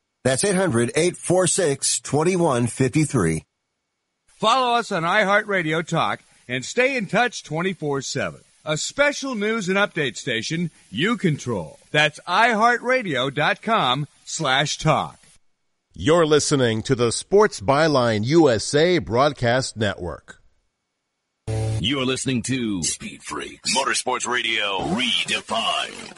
That's 800-846-2153. Follow us on iHeartRadio Talk and stay in touch 24-7. A special news and update station you control. That's iHeartRadio.com slash talk. You're listening to the Sports Byline USA Broadcast Network. You're listening to Speed Freaks Motorsports Radio Redefined.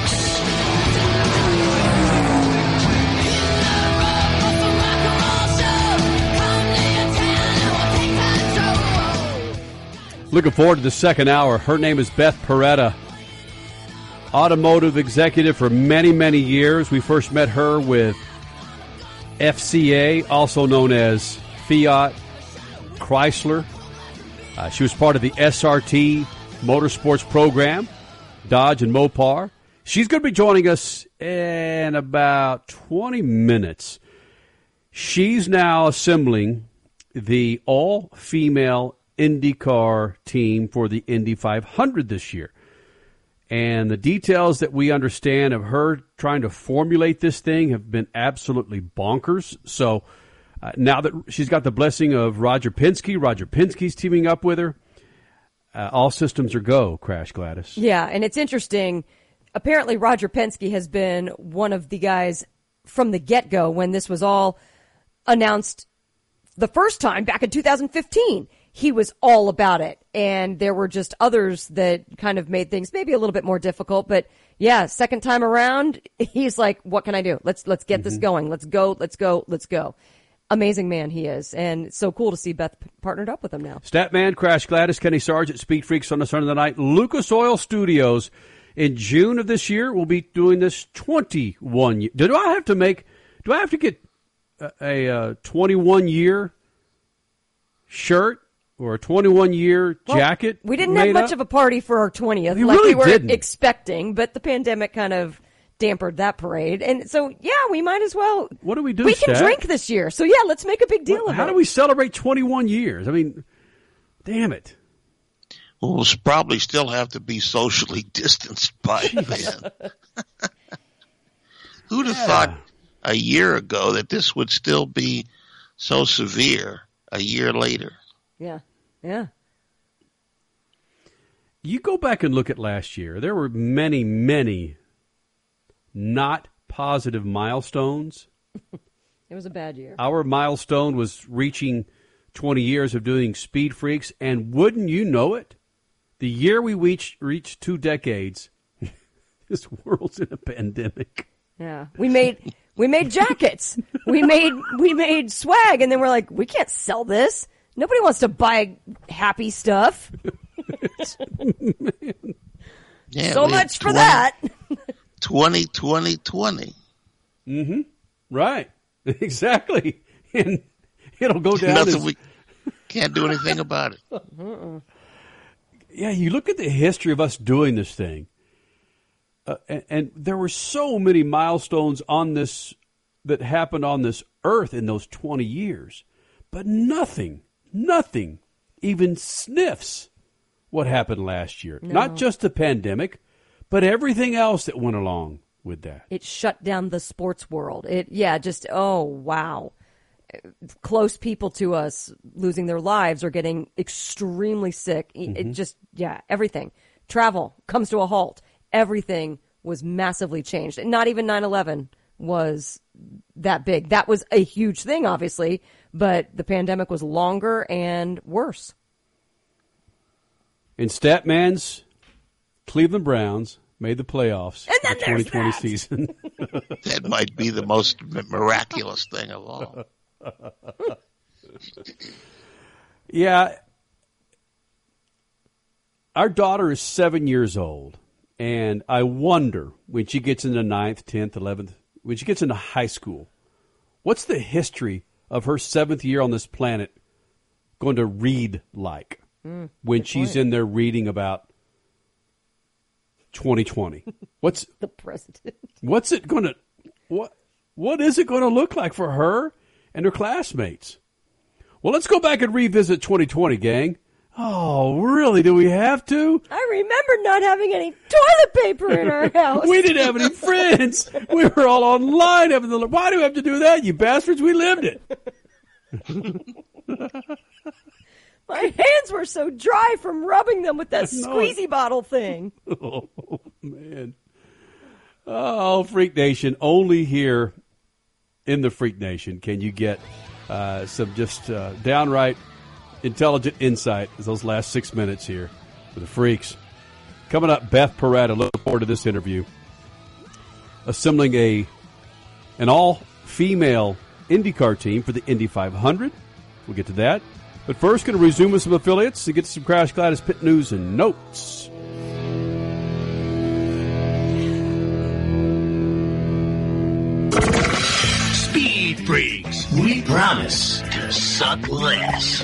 Looking forward to the second hour. Her name is Beth Paretta, automotive executive for many, many years. We first met her with FCA, also known as Fiat Chrysler. Uh, she was part of the SRT Motorsports program, Dodge and Mopar. She's going to be joining us in about 20 minutes. She's now assembling the all female IndyCar team for the Indy 500 this year. And the details that we understand of her trying to formulate this thing have been absolutely bonkers. So uh, now that she's got the blessing of Roger Penske, Roger Penske's teaming up with her. Uh, all systems are go, Crash Gladys. Yeah, and it's interesting. Apparently, Roger Penske has been one of the guys from the get go when this was all announced the first time back in 2015 he was all about it. And there were just others that kind of made things maybe a little bit more difficult. But yeah, second time around, he's like, what can I do? Let's, let's get mm-hmm. this going. Let's go. Let's go. Let's go. Amazing man he is. And it's so cool to see Beth partnered up with him now. Statman, Crash Gladys, Kenny Sargent, Speed Freaks on the Sunday night. Lucas Oil Studios in June of this year. We'll be doing this 21 years. Do I have to make, do I have to get a, a, a 21 year shirt or a 21 year well, jacket. We didn't have much up? of a party for our 20th we like really we were didn't. expecting, but the pandemic kind of dampered that parade. And so, yeah, we might as well. What do we do? We can drink this year. So, yeah, let's make a big deal well, of how it. How do we celebrate 21 years? I mean, damn it. Well, we'll probably still have to be socially distanced by then. Who'd have yeah. thought a year ago that this would still be so severe a year later? Yeah. Yeah. You go back and look at last year. There were many, many not positive milestones. it was a bad year. Our milestone was reaching 20 years of doing Speed Freaks, and wouldn't you know it? The year we reached, reached two decades, this world's in a pandemic. Yeah, we made we made jackets, we made we made swag, and then we're like, we can't sell this. Nobody wants to buy happy stuff. yeah, so much 20, for that. 20, 20, 20. Mm-hmm. Right. Exactly. And it'll go down. Nothing as... we can't do anything about it. Uh-uh. Yeah, you look at the history of us doing this thing, uh, and, and there were so many milestones on this that happened on this earth in those 20 years, but nothing nothing even sniffs what happened last year. No. Not just the pandemic, but everything else that went along with that. It shut down the sports world. It yeah, just oh wow. Close people to us losing their lives or getting extremely sick. Mm-hmm. It just yeah, everything. Travel comes to a halt. Everything was massively changed. And not even 9/11 was that big. That was a huge thing obviously, but the pandemic was longer and worse. In Statman's Cleveland Browns, made the playoffs in the 2020 season. that might be the most miraculous thing of all. yeah. Our daughter is seven years old, and I wonder when she gets into ninth, 10th, 11th, when she gets into high school, what's the history of her seventh year on this planet going to read like Mm, when she's point. in there reading about 2020? What's the president? What's it going to what what is it going to look like for her and her classmates? Well, let's go back and revisit 2020, gang. Oh, really? Do we have to? I remember not having any toilet paper in our house. we didn't have any friends. We were all online having the. Why do we have to do that, you bastards? We lived it. My hands were so dry from rubbing them with that squeezy bottle thing. Oh man. Oh, Freak Nation! Only here in the Freak Nation can you get uh, some just uh, downright intelligent insight. As those last six minutes here for the freaks. Coming up, Beth Paretta. Look forward to this interview. Assembling a an all female IndyCar team for the Indy 500. We'll get to that. But first, going to resume with some affiliates to get some Crash Gladys pit news and notes. Speed Freaks, we promise to suck less.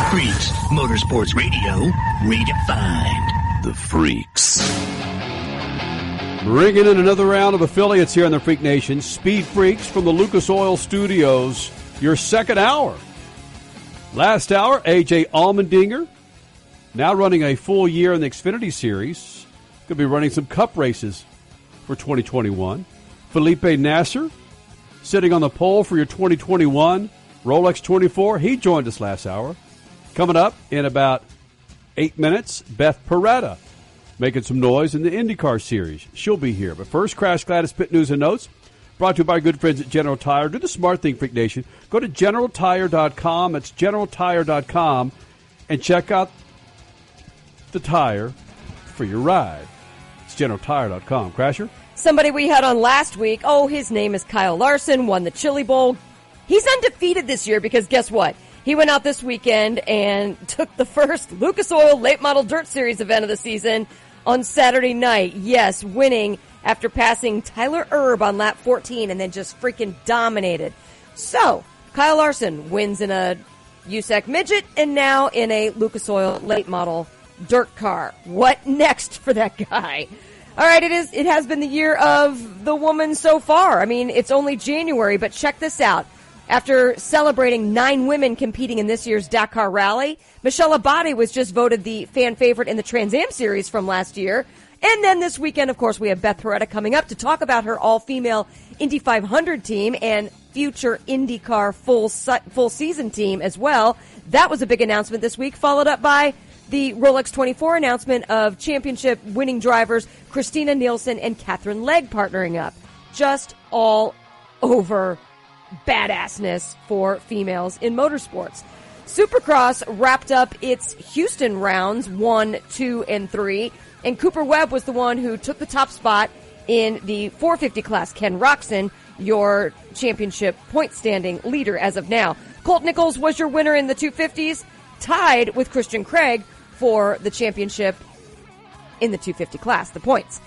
Speed Freaks, Motorsports Radio, redefined. The Freaks. Bringing in another round of affiliates here in the Freak Nation. Speed Freaks from the Lucas Oil Studios. Your second hour. Last hour, AJ Allmendinger. Now running a full year in the Xfinity Series. Going to be running some cup races for 2021. Felipe Nasr sitting on the pole for your 2021 Rolex 24. He joined us last hour. Coming up in about eight minutes, Beth Paretta making some noise in the IndyCar series. She'll be here. But first, Crash Gladys Pit News and Notes. Brought to you by our good friends at General Tire. Do the smart thing, Freak Nation. Go to generaltire.com. It's generaltire.com and check out the tire for your ride. It's generaltire.com. Crasher? Somebody we had on last week, oh, his name is Kyle Larson, won the Chili Bowl. He's undefeated this year because guess what? He went out this weekend and took the first Lucas Oil Late Model Dirt Series event of the season on Saturday night. Yes, winning after passing Tyler Erb on lap 14 and then just freaking dominated. So, Kyle Larson wins in a USAC midget and now in a Lucas Oil Late Model Dirt car. What next for that guy? All right, it is. It has been the year of the woman so far. I mean, it's only January, but check this out. After celebrating nine women competing in this year's Dakar Rally, Michele Abbate was just voted the fan favorite in the Trans Am series from last year. And then this weekend, of course, we have Beth Paretta coming up to talk about her all-female Indy 500 team and future IndyCar full full season team as well. That was a big announcement this week, followed up by the Rolex 24 announcement of championship winning drivers Christina Nielsen and Katherine Legge partnering up. Just all over badassness for females in motorsports. Supercross wrapped up its Houston rounds one, two, and three, and Cooper Webb was the one who took the top spot in the 450 class. Ken Roczen, your championship point standing leader as of now. Colt Nichols was your winner in the 250s, tied with Christian Craig for the championship in the 250 class, the points.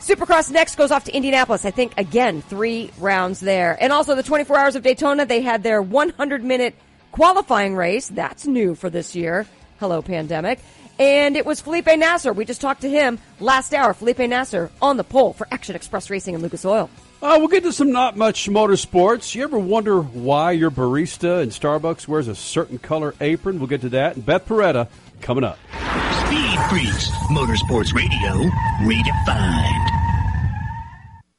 Supercross next goes off to Indianapolis. I think again, three rounds there. And also the 24 hours of Daytona, they had their 100 minute qualifying race. That's new for this year. Hello, pandemic. And it was Felipe Nasr. We just talked to him last hour. Felipe Nasr on the pole for Action Express Racing and Lucas Oil. Uh, we'll get to some not much motorsports. You ever wonder why your barista in Starbucks wears a certain color apron? We'll get to that. And Beth Paretta coming up. Speed Freaks, Motorsports Radio, redefined.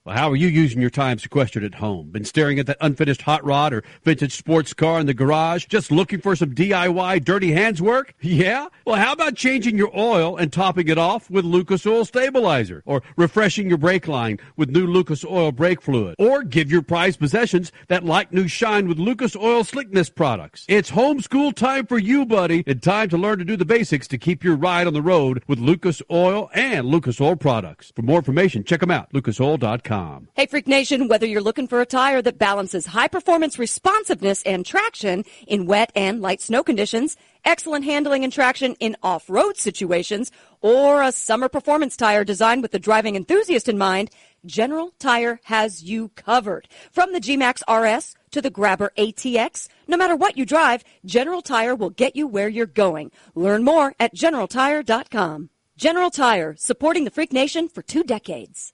Well, how are you using your time sequestered at home? Been staring at that unfinished hot rod or vintage sports car in the garage, just looking for some DIY dirty hands work? Yeah? Well, how about changing your oil and topping it off with Lucas Oil Stabilizer? Or refreshing your brake line with new Lucas Oil brake fluid? Or give your prized possessions that like new shine with Lucas Oil Slickness products? It's homeschool time for you, buddy, and time to learn to do the basics to keep your ride on the road with Lucas Oil and Lucas Oil products. For more information, check them out, lucasoil.com. Hey, Freak Nation, whether you're looking for a tire that balances high performance responsiveness and traction in wet and light snow conditions, excellent handling and traction in off road situations, or a summer performance tire designed with the driving enthusiast in mind, General Tire has you covered. From the G-Max RS to the Grabber ATX, no matter what you drive, General Tire will get you where you're going. Learn more at generaltire.com. General Tire, supporting the Freak Nation for two decades.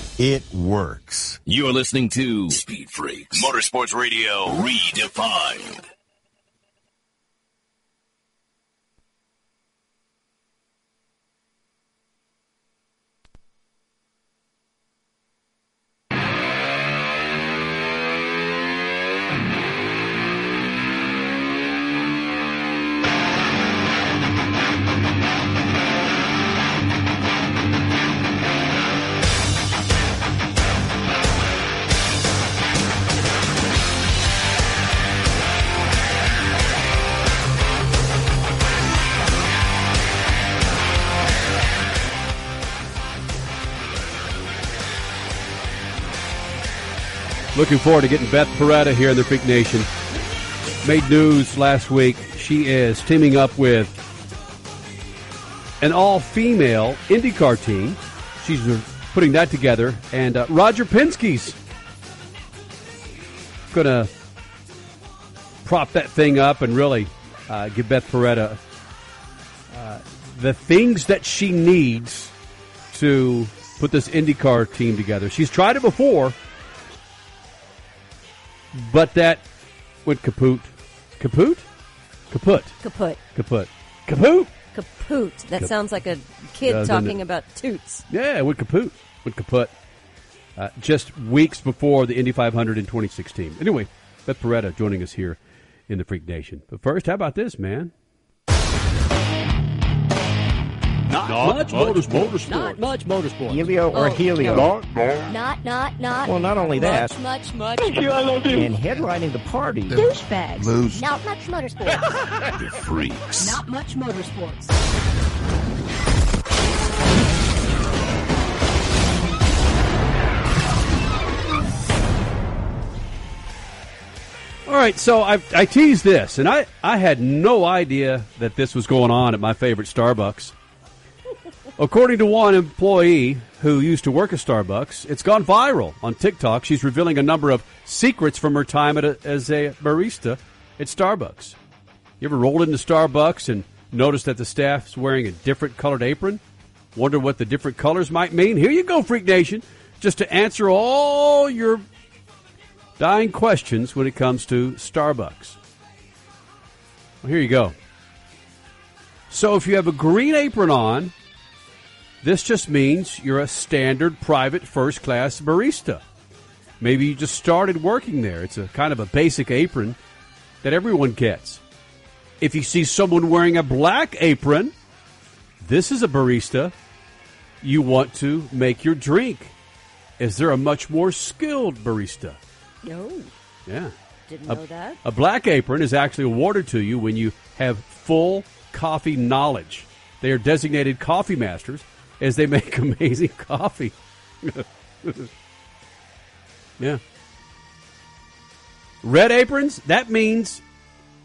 It works. You're listening to Speed Freaks Motorsports Radio Redefined. Looking forward to getting Beth Paretta here in the Freak Nation. Made news last week. She is teaming up with an all-female IndyCar team. She's putting that together, and uh, Roger Penske's going to prop that thing up and really uh, give Beth Paretta uh, the things that she needs to put this IndyCar team together. She's tried it before but that went kaput. Kaput? Kaput. Kaput. Kaput. Kaput. Kaput. That Kap- sounds like a kid Doesn't talking it? about toots. Yeah, it went kaput. Went kaput. Uh, just weeks before the Indy 500 in 2016. Anyway, Beth Paretta joining us here in the Freak Nation. But first, how about this, man? Not, not much, much motorsport. Not much motorsport. Helio or oh, Helio? Not, not, not, not. Well, not only that. Much, much, Thank you, I love you. And headlining the party. Douchebags. Lose. Not much motorsports. the freaks. Not much motorsports. All right, so I, I teased this, and I, I had no idea that this was going on at my favorite Starbucks. According to one employee who used to work at Starbucks, it's gone viral on TikTok. She's revealing a number of secrets from her time a, as a barista at Starbucks. You ever rolled into Starbucks and noticed that the staff's wearing a different colored apron? Wonder what the different colors might mean? Here you go, Freak Nation, just to answer all your dying questions when it comes to Starbucks. Well, here you go. So if you have a green apron on, this just means you're a standard private first class barista. Maybe you just started working there. It's a kind of a basic apron that everyone gets. If you see someone wearing a black apron, this is a barista. You want to make your drink. Is there a much more skilled barista? No. Yeah. Didn't a, know that. A black apron is actually awarded to you when you have full coffee knowledge. They are designated coffee masters as they make amazing coffee. yeah. Red aprons, that means,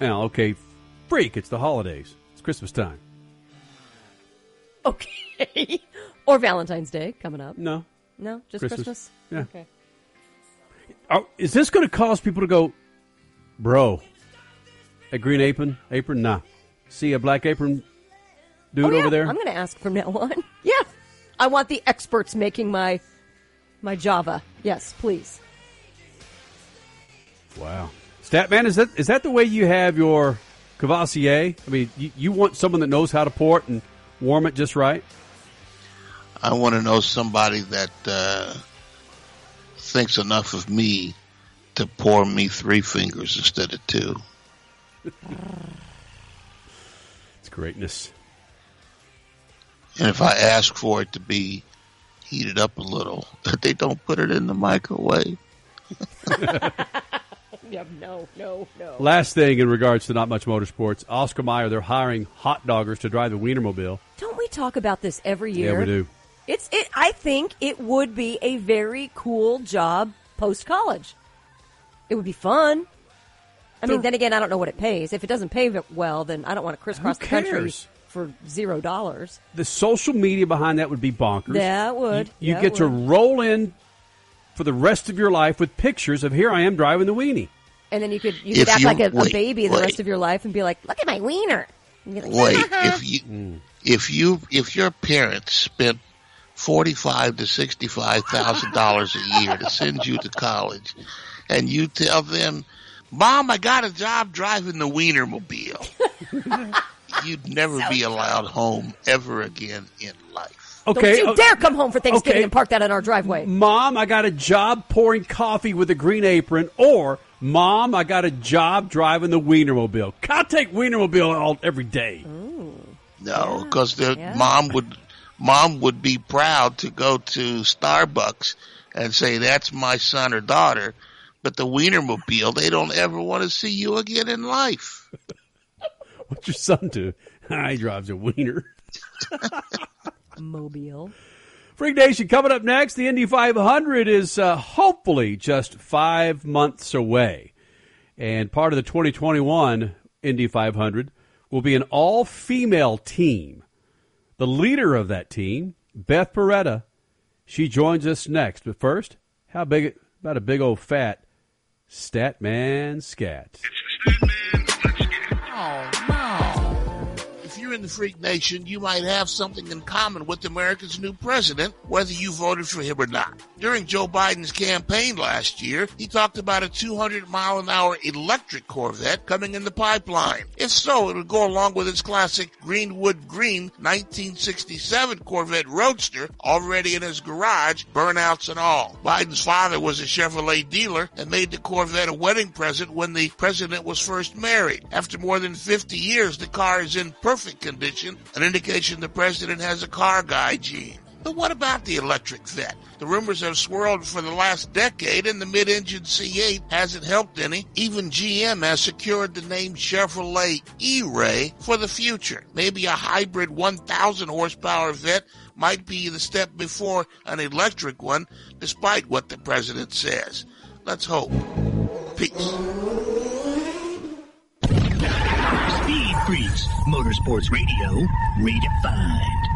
well, okay, freak, it's the holidays. It's Christmas time. Okay. or Valentine's Day coming up. No. No, just Christmas. Christmas. Yeah. Okay. Oh, is this going to cause people to go, bro, a green apron? Apron? Nah. See a black apron dude Oh, yeah. over there? I'm going to ask from now on. Yeah. I want the experts making my my Java. Yes, please. Wow. Statman, is that is that the way you have your Courvoisier? I mean, you, you want someone that knows how to pour it and warm it just right? I want to know somebody that uh, thinks enough of me to pour me three fingers instead of two. It's greatness. And if I ask for it to be heated up a little, that they don't put it in the microwave. Yeah, no, no, no. Last thing in regards to not much motorsports, Oscar Mayer, they're hiring hot doggers to drive the Wienermobile. Don't we talk about this every year? Yeah, we do. It's it. I think it would be a very cool job post college. It would be fun. I mean, then again, I don't know what it pays. If it doesn't pay well, then I don't want to crisscross the country cares? For zero dollars. The social media behind that would be bonkers. Yeah, it would. You Yeah, it get to roll in for the rest of your life with pictures of here I am driving the weenie. And then you could you If could act you- like a, a wait, baby the wait. rest of your life and be like, "Look at my wiener." And like, Wait, if you if you if your parents spent forty five to sixty five thousand dollars a year to send you to college, and you tell them, "Mom, I got a job driving the Wienermobile," you'd never be allowed home ever again in life. Okay, Don't you o- dare come home for Thanksgiving okay. and park that in our driveway. Mom, I got a job pouring coffee with a green apron, or Mom, I got a job driving the Wienermobile. I'll take Wienermobile all every day. No, because their Yeah. mom would mom would be proud to go to Starbucks and say that's my son or daughter, but the Wienermobile they don't ever want to see you again in life. What's your son do? he drives a wiener. Mobile. Freak Nation coming up next. The Indy 500 is uh, hopefully just five months away. And part of the 2021 Indy 500 will be an all female team. The leader of that team, Beth Paretta, she joins us next. But first, how big about a big old fat Statman scat? Oh no! If you're in the Freak Nation, you might have something in common with America's new president, whether you voted for him or not. During Joe Biden's campaign last year, he talked about a 200 mile an hour electric Corvette coming in the pipeline. If so, it would go along with his classic Goodwood Green 1967 Corvette Roadster already in his garage, burnouts and all. Biden's father was a Chevrolet dealer and made the Corvette a wedding present when the president was first married. After more than 50 years, the car is in perfect condition, an indication the president has a car guy gene. But what about the electric vet? The rumors have swirled for the last decade and the mid-engine C8 hasn't helped any. Even GM has secured the name Chevrolet E-Ray for the future. Maybe a hybrid 1000 horsepower vet might be the step before an electric one, despite what the president says. Let's hope. Peace. Freaks, Motorsports Radio, redefined.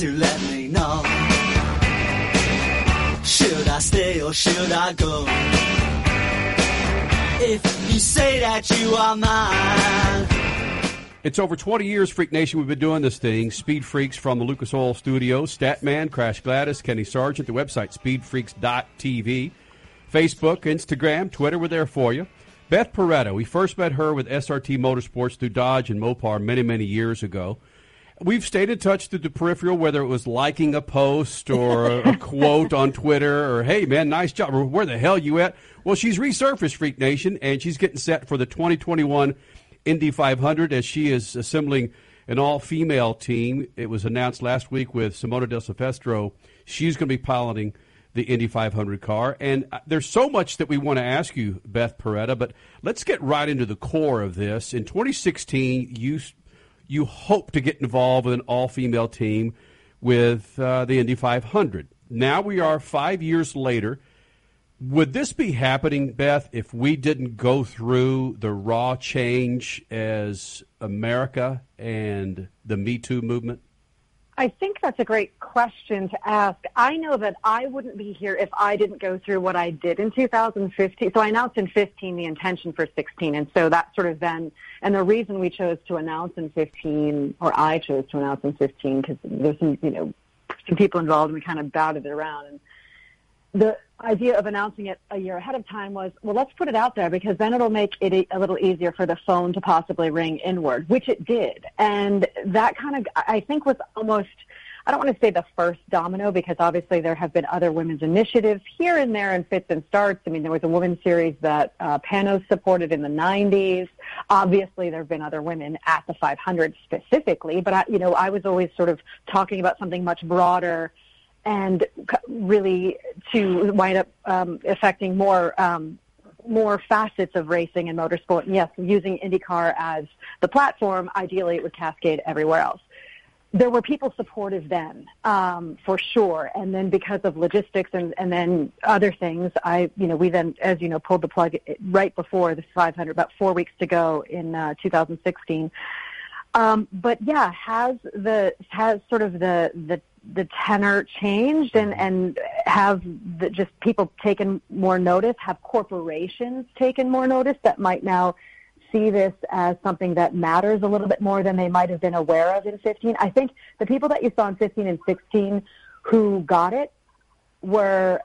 To let me know. Should I stay or should I go? If you say that you are mine. It's over 20 years, Freak Nation, we've been doing this thing. Speed Freaks from the Lucas Oil Studios, Statman, Crash Gladys, Kenny Sargent, the website speedfreaks.tv, Facebook, Instagram, Twitter, we're there for you. Beth Paretta, we first met her with SRT Motorsports through Dodge and Mopar many, many years ago. We've stayed in touch through the peripheral, whether it was liking a post or a, a quote on Twitter or, hey, man, nice job, or where the hell you at? Well, she's resurfaced, Freak Nation, and she's getting set for the 2021 Indy 500 as she is assembling an all-female team. It was announced last week with Simona de Silvestro. She's going to be piloting the Indy 500 car. And uh, there's so much that we want to ask you, Beth Paretta, but let's get right into the core of this. In 2016, you you hope to get involved with an all-female team with uh, the Indy 500. Now we are five years later. Would this be happening, Beth, if we didn't go through the raw change as America and the Me Too movement? I think that's a great question to ask. I know that I wouldn't be here if I didn't go through what I did in 2015. So I announced in 15 the intention for 16. And so that sort of then, and the reason we chose to announce in 15, or I chose to announce in 15, because there's some, you know, some people involved and we kind of batted it around. And the, idea of announcing it a year ahead of time was, well, let's put it out there because then it'll make it a little easier for the phone to possibly ring inward, which it did. And that kind of, I think was almost, I don't want to say the first domino because obviously there have been other women's initiatives here and there in fits and starts. I mean, there was a women's series that uh, Panoz supported in the 90s. Obviously, there have been other women at the 500 specifically, but I, you know, I was always sort of talking about something much broader and really to wind up um, affecting more um, more facets of racing and motorsport. And yes, using IndyCar as the platform, ideally it would cascade everywhere else. There were people supportive then, um, for sure. And then because of logistics and, and then other things, I, you know, we then, as you know, pulled the plug right before the 500, about four weeks to go in uh, 2016. Um, but yeah, has the has sort of the the the tenor changed and and have the, just people taken more notice? Have corporations taken more notice that might now see this as something that matters a little bit more than they might have been aware of in 15? I think the people that you saw in 15 and 16 who got it were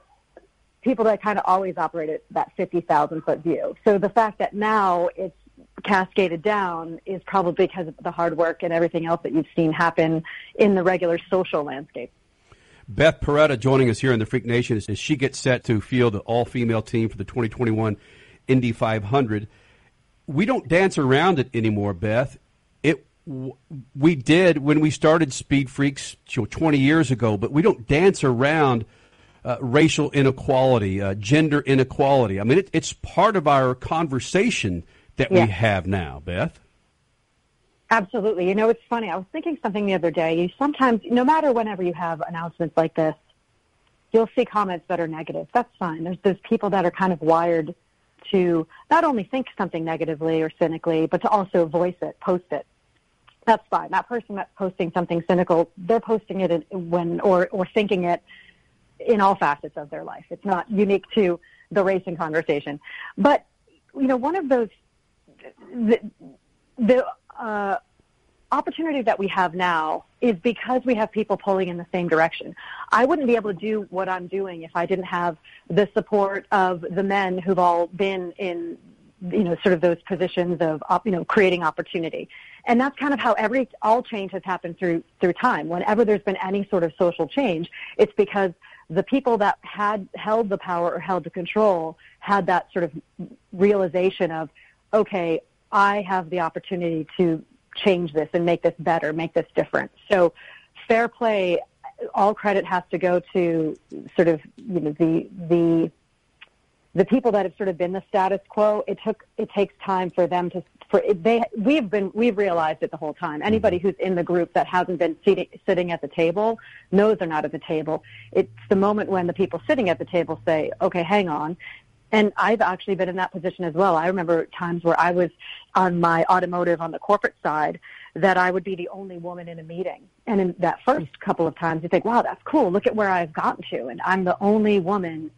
people that kind of always operated that 50,000 foot view. So the fact that now it's cascaded down is probably because of the hard work and everything else that you've seen happen in the regular social landscape. Beth Paretta joining us here in the Freak Nation as she gets set to field the all female team for the 2021 Indy 500. We don't dance around it anymore, Beth. It we did when we started Speed Freaks 20 years ago, but we don't dance around uh, racial inequality, uh, gender inequality. I mean, it, it's part of our conversation that yeah. we have now, Beth. Absolutely. You know, it's funny. I was thinking something the other day. You sometimes, no matter whenever you have announcements like this, you'll see comments that are negative. That's fine. There's those people that are kind of wired to not only think something negatively or cynically, but to also voice it, post it. That's fine. That person that's posting something cynical, they're posting it when or or thinking it in all facets of their life. It's not unique to the racing conversation. But you know, one of those the, the uh, opportunity that we have now is because we have people pulling in the same direction. I wouldn't be able to do what I'm doing if I didn't have the support of the men who've all been in you know sort of those positions of you know creating opportunity and that's kind of how every all change has happened through through time whenever there's been any sort of social change it's because the people that had held the power or held the control had that sort of realization of okay, I have the opportunity to change this and make this better, make this different. So fair play, all credit has to go to sort of, you know, the, the, the people that have sort of been the status quo. It took, it takes time for them to, for they, we've been, we've realized it the whole time. Mm-hmm. Anybody who's in the group that hasn't been sitting, sitting at the table knows they're not at the table. It's the moment when the people sitting at the table say, okay, hang on. And I've actually been in that position as well. I remember times where I was on my automotive on the corporate side that I would be the only woman in a meeting. And in that first couple of times you think, wow, that's cool. Look at where I've gotten to. And I'm the only woman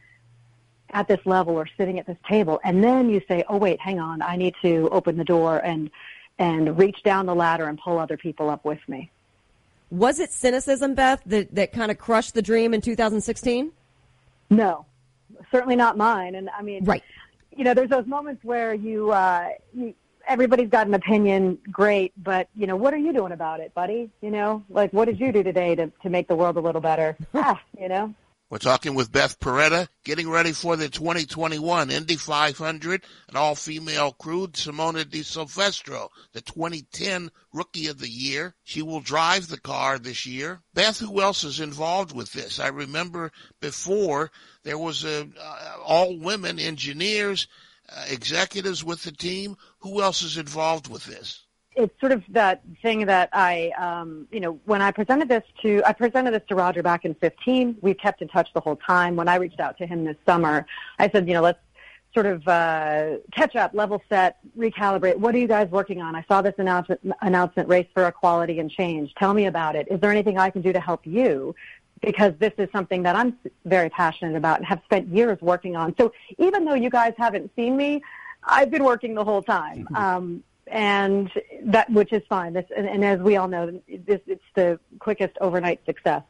at this level or sitting at this table. And then you say, oh, wait, hang on. I need to open the door and, and reach down the ladder and pull other people up with me. Was it cynicism, Beth, that, that kind of crushed the dream in 2016? No, certainly not mine. And I mean, right. You know, there's those moments where you, uh, you everybody's got an opinion, great, but you know, what are you doing about it, buddy? You know, like what did you do today to to make the world a little better? ah, you know. We're talking with Beth Paretta, getting ready for the 2021 Indy 500, an all-female crew. Simona de Silvestro, the 2010 Rookie of the Year. She will drive the car this year. Beth, who else is involved with this? I remember before there was a, uh, all women engineers, uh, executives with the team. Who else is involved with this? It's sort of that thing that I, um, you know, when I presented this to, I presented this to Roger back in 15. We've kept in touch the whole time. When I reached out to him this summer, I said, you know, let's sort of uh, catch up, level set, recalibrate. What are you guys working on? I saw this announcement, announcement, Race for Equality and Change. Tell me about it. Is there anything I can do to help you? Because this is something that I'm very passionate about and have spent years working on. So even though you guys haven't seen me, I've been working the whole time. Um, and that which is fine. This, and, and as we all know, this it's the quickest overnight success,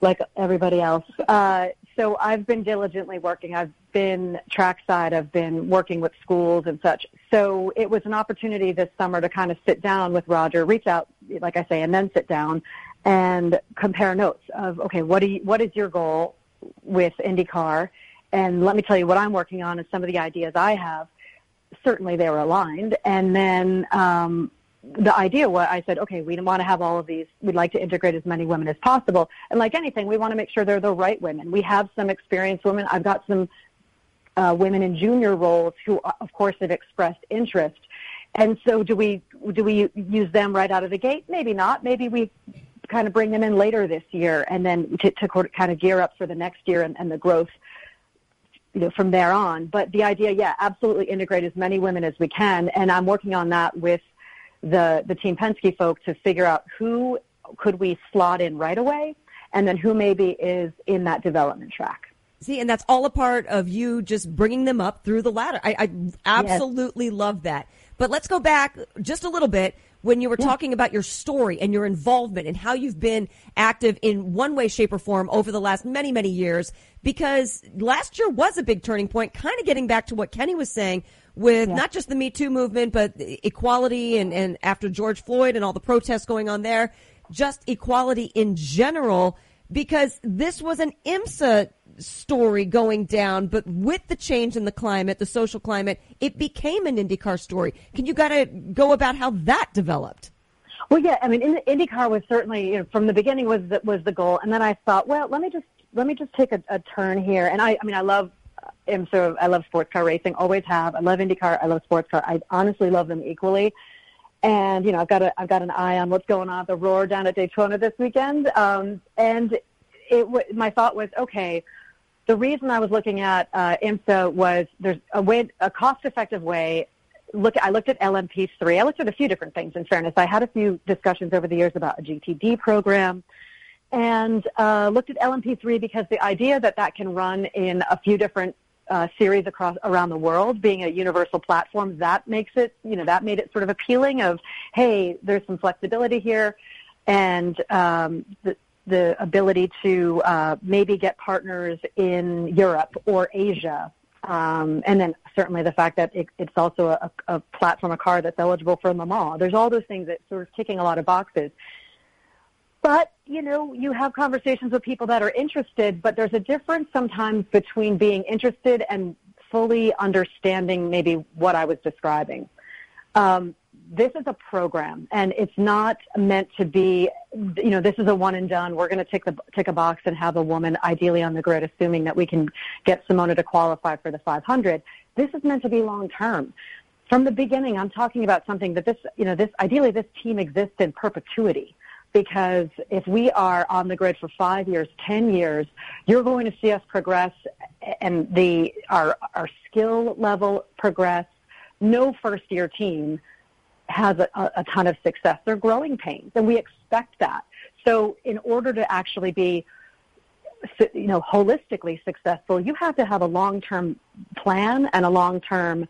like everybody else. Uh, so I've been diligently working. I've been trackside. I've been working with schools and such. So it was an opportunity this summer to kind of sit down with Roger, reach out, like I say, and then sit down and compare notes of, okay, what do you, what is your goal with IndyCar? And let me tell you what I'm working on and some of the ideas I have. Certainly they were aligned. And then, um, the idea was I said, okay, we want to have all of these. We'd like to integrate as many women as possible. And like anything, we want to make sure they're the right women. We have some experienced women. I've got some uh, women in junior roles who, uh, of course, have expressed interest. And so, do we do we use them right out of the gate? Maybe not. Maybe we kind of bring them in later this year, and then to, to kind of gear up for the next year and, and the growth you know, from there on. But the idea, yeah, absolutely integrate as many women as we can, and I'm working on that with the the Team Penske folk to figure out who could we slot in right away, and then who maybe is in that development track. See, and that's all a part of you just bringing them up through the ladder. I, I absolutely yes. love that. But let's go back just a little bit when you were yeah. talking about your story and your involvement and how you've been active in one way, shape, or form over the last many, many years. Because last year was a big turning point, kind of getting back to what Kenny was saying with yeah. not just the Me Too movement, but equality and, and after George Floyd and all the protests going on there, just equality in general, because this was an IMSA story going down, but with the change in the climate, the social climate, it became an IndyCar story. Can you gotta go about how that developed? Well, yeah, I mean, IndyCar was certainly you know, from the beginning was the, was the goal, and then I thought, well, let me just let me just take a, a turn here. And I, I mean, I love am sort of I love sports car racing, always have. I love IndyCar, I love sports car. I honestly love them equally. And you know, I've got a I've got an eye on what's going on at the Roar down at Daytona this weekend. Um, and it my thought was okay. The reason I was looking at uh, IMSA was there's a way a cost effective way. Look, I looked at LMP3. I looked at a few different things. In fairness, I had a few discussions over the years about a GTD program and uh, looked at LMP3 because the idea that that can run in a few different uh, series across around the world, being a universal platform, that makes it, you know, that made it sort of appealing. Of hey, there's some flexibility here, and um, the the ability to uh, maybe get partners in Europe or Asia, um, and then certainly the fact that it, it's also a, a platform, a car that's eligible for Le Mans. There's all those things that sort of ticking a lot of boxes. But, you know, you have conversations with people that are interested, but there's a difference sometimes between being interested and fully understanding maybe what I was describing. Um, this is a program, and it's not meant to be, you know, this is a one and done. We're going to tick the tick a box and have a woman ideally on the grid, assuming that we can get Simona to qualify for the 500. This is meant to be long term. From the beginning, I'm talking about something that this, you know, this ideally this team exists in perpetuity because if we are on the grid for five years, ten years, you're going to see us progress and the our our skill level progress. No first year team has a, a ton of success. They're growing pains, and we expect that. So, in order to actually be you know holistically successful, you have to have a long term plan and a long term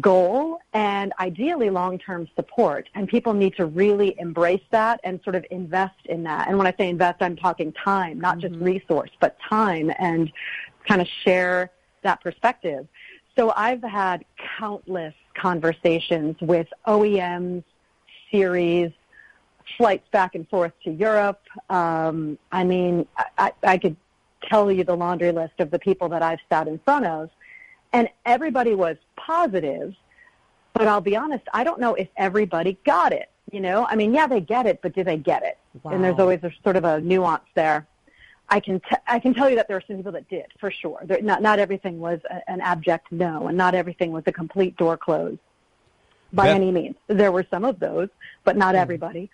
goal and ideally long-term support. And people need to really embrace that and sort of invest in that. And when I say invest, I'm talking time, not mm-hmm. just resource, but time and kind of share that perspective. So I've had countless conversations with OEMs, series, flights back and forth to Europe. Um, I mean, I, I could tell you the laundry list of the people that I've sat in front of and everybody was positive, but I'll be honest, I don't know if everybody got it. You know, I mean, yeah, they get it, but do they get it? Wow. And there's always a, sort of a nuance there. I can t- I can tell you that there are some people that did for sure. There, not not everything was a, an abject no, and not everything was a complete door close by Beth- any means. There were some of those, but not mm everybody.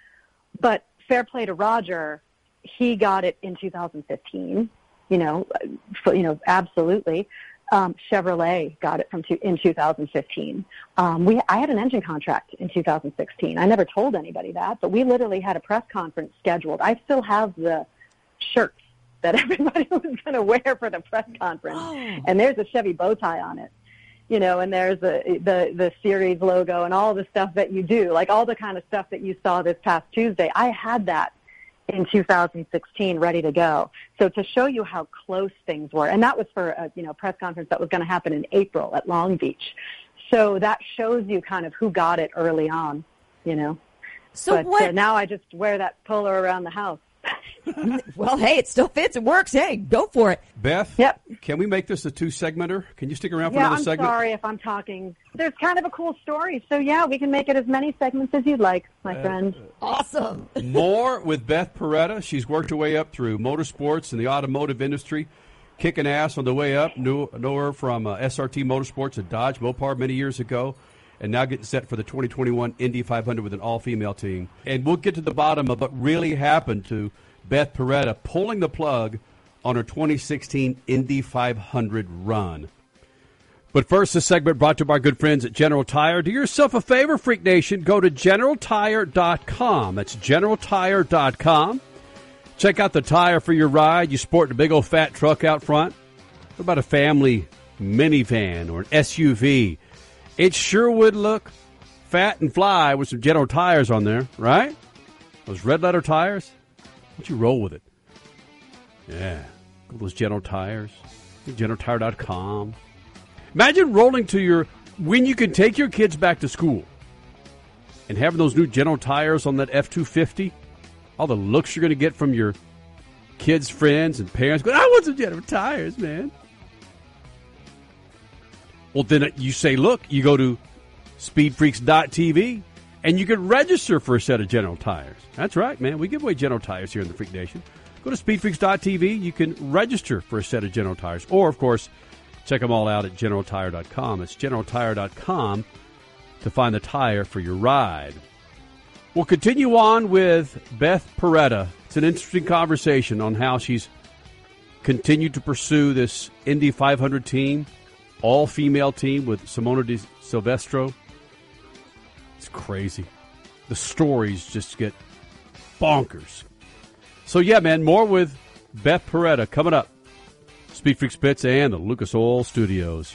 But fair play to Roger, he got it in 2015. You know, you know, absolutely um, Chevrolet got it from two, in 2015. Um, we, I had an engine contract in 2016. I never told anybody that, but we literally had a press conference scheduled. I still have the shirts that everybody was going to wear for the press conference, oh. and there's a Chevy bow tie on it. You know, and there's a, the the series logo and all the stuff that you do, like all the kind of stuff that you saw this past Tuesday. I had that in 2016 ready to go. So to show you how close things were, and that was for a you know press conference that was going to happen in April at Long Beach. So that shows you kind of who got it early on, you know. So but, what? Uh, now I just wear that polo around the house. well, hey, it still fits. It works. Hey, go for it. Beth, yep. can we make this a two segmenter? Can you stick around for yeah, another I'm segment? sorry if I'm talking. There's kind of a cool story. So yeah, we can make it as many segments as you'd like, my Uh, friend. Awesome. More with Beth Paretta. She's worked her way up through motorsports and the automotive industry, kicking ass on the way up. Knew, know her from uh, SRT Motorsports at Dodge Mopar many years ago, and now getting set for the 2021 Indy 500 with an all-female team. And we'll get to the bottom of what really happened to Beth Paretta pulling the plug on her 2016 Indy 500 run. But first, this segment brought to you by our good friends at General Tire. Do yourself a favor, Freak Nation. Go to generaltire.com. That's generaltire.com. Check out the tire for your ride. You sport a big old fat truck out front. What about a family minivan or an SUV? It sure would look fat and fly with some General Tires on there, right? Those red letter tires. Why don't you roll with it? Yeah. Go those General Tires. GeneralTire.com. Imagine rolling to your when you can take your kids back to school and having those new General Tires on that F two fifty. All the looks you're going to get from your kids' friends and parents. Going, I want some General Tires, man. Well, then you say, look, you go to speedfreaks.tv and you can register for a set of General Tires. That's right, man. We give away General Tires here in the Freak Nation. Go to speedfreaks.tv. You can register for a set of General Tires. Or, of course, check them all out at generaltire.com. It's generaltire.com to find the tire for your ride. We'll continue on with Beth Paretta. It's an interesting conversation on how she's continued to pursue this Indy 500 team, all female team with Simona de Silvestro. It's crazy. The stories just get bonkers. So, yeah, man, more with Beth Paretta coming up. Speed Freaks Pits and the Lucas Oil Studios.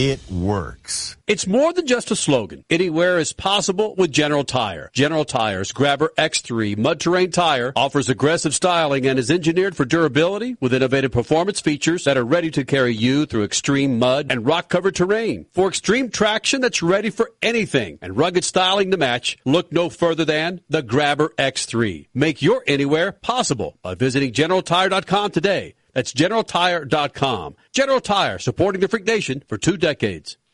It works. It's more than just a slogan. Anywhere is possible with General Tire. General Tire's Grabber X3 mud terrain tire offers aggressive styling and is engineered for durability with innovative performance features that are ready to carry you through extreme mud and rock covered terrain. For extreme traction that's ready for anything and rugged styling to match, look no further than the Grabber X3. Make your anywhere possible by visiting GeneralTire.com today. That's GeneralTire.com. General Tire, supporting the Freak Nation for two decades.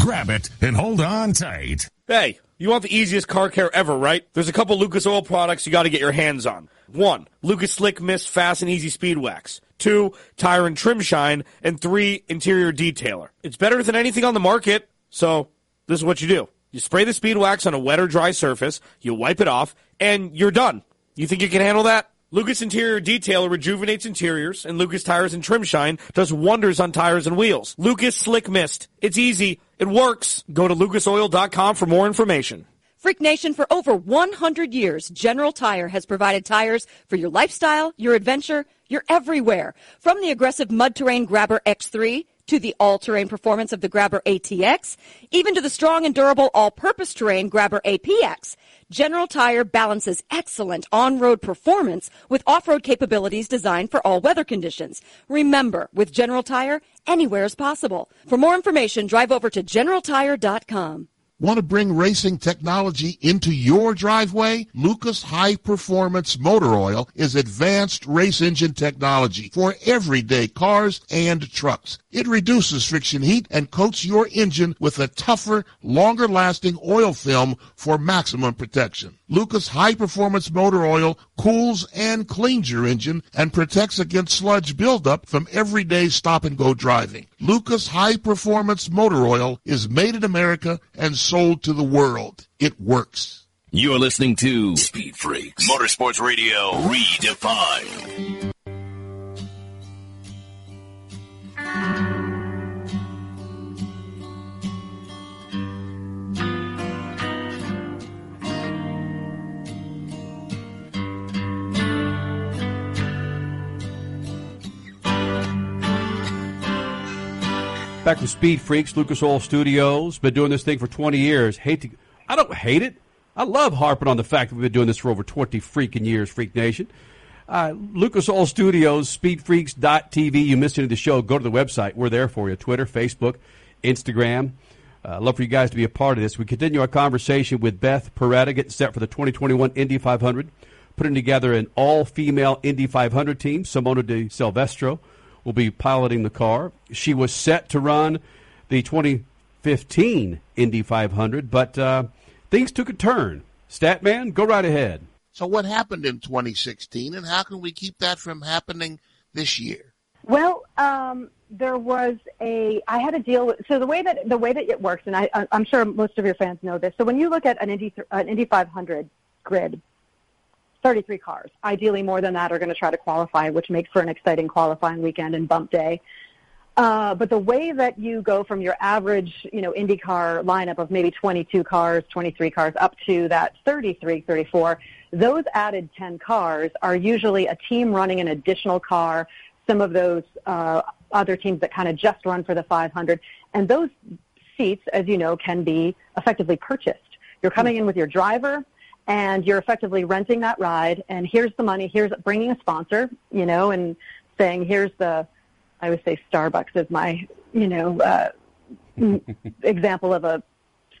Grab it and hold on tight. Hey, you want the easiest car care ever, right? There's a couple Lucas Oil products you got to get your hands on. One, Lucas Slick Mist Fast and Easy Speed Wax. Two, Tire and Trim Shine. And three, Interior Detailer. It's better than anything on the market. So, this is what you do. You spray the speed wax on a wet or dry surface, you wipe it off, and you're done. You think you can handle that? Lucas Interior Detailer rejuvenates interiors, and Lucas Tires and Trim Shine does wonders on tires and wheels. Lucas Slick Mist. It's easy. It works. Go to lucasoil.com for more information. Freak Nation, for over 100 years, General Tire has provided tires for your lifestyle, your adventure, your everywhere. From the aggressive mud terrain Grabber X3 to the all-terrain performance of the Grabber ATX, even to the strong and durable all-purpose terrain Grabber APX. General Tire balances excellent on-road performance with off-road capabilities designed for all weather conditions. Remember, with General Tire, anywhere is possible. For more information, drive over to generaltire.com. Want to bring racing technology into your driveway? Lucas High Performance Motor Oil is advanced race engine technology for everyday cars and trucks. It reduces friction heat and coats your engine with a tougher, longer lasting oil film for maximum protection. Lucas High Performance Motor Oil cools and cleans your engine and protects against sludge buildup from everyday stop and go driving. Lucas High Performance Motor Oil is made in America and sold to the world. It works. You're listening to Speed Freaks Motorsports Radio Redefined. Back with Speed Freaks, Lucas Oil Studios. Been doing this thing for 20 years. Hate to, I don't hate it. I love harping on the fact that we've been doing this for over 20 freaking years, Freak Nation. Uh, Lucas Oil Studios, speedfreaks.tv. You missed any of the show, go to the website. We're there for you. Twitter, Facebook, Instagram. Uh, love for you guys to be a part of this. We continue our conversation with Beth Paretta, getting set for the 2021 Indy 500, putting together an all-female Indy 500 team. Simona de Silvestro will be piloting the car. She was set to run the 2015 Indy 500, but uh, things took a turn. Statman, go right ahead. So what happened in 2016, and how can we keep that from happening this year? Well, um, there was a. I had a deal. With, so the way that the way that it works, and I, I'm sure most of your fans know this. So when you look at an Indy an Indy 500 grid, 33 cars. Ideally, more than that are going to try to qualify, which makes for an exciting qualifying weekend and bump day. Uh, but the way that you go from your average, you know, IndyCar lineup of maybe 22 cars, 23 cars, up to that 33, 34, those added 10 cars are usually a team running an additional car. Some of those uh, other teams that kind of just run for the 500, and those seats, as you know, can be effectively purchased. You're coming in with your driver, and you're effectively renting that ride and here's the money here's bringing a sponsor you know and saying here's the i would say starbucks is my you know uh, example of a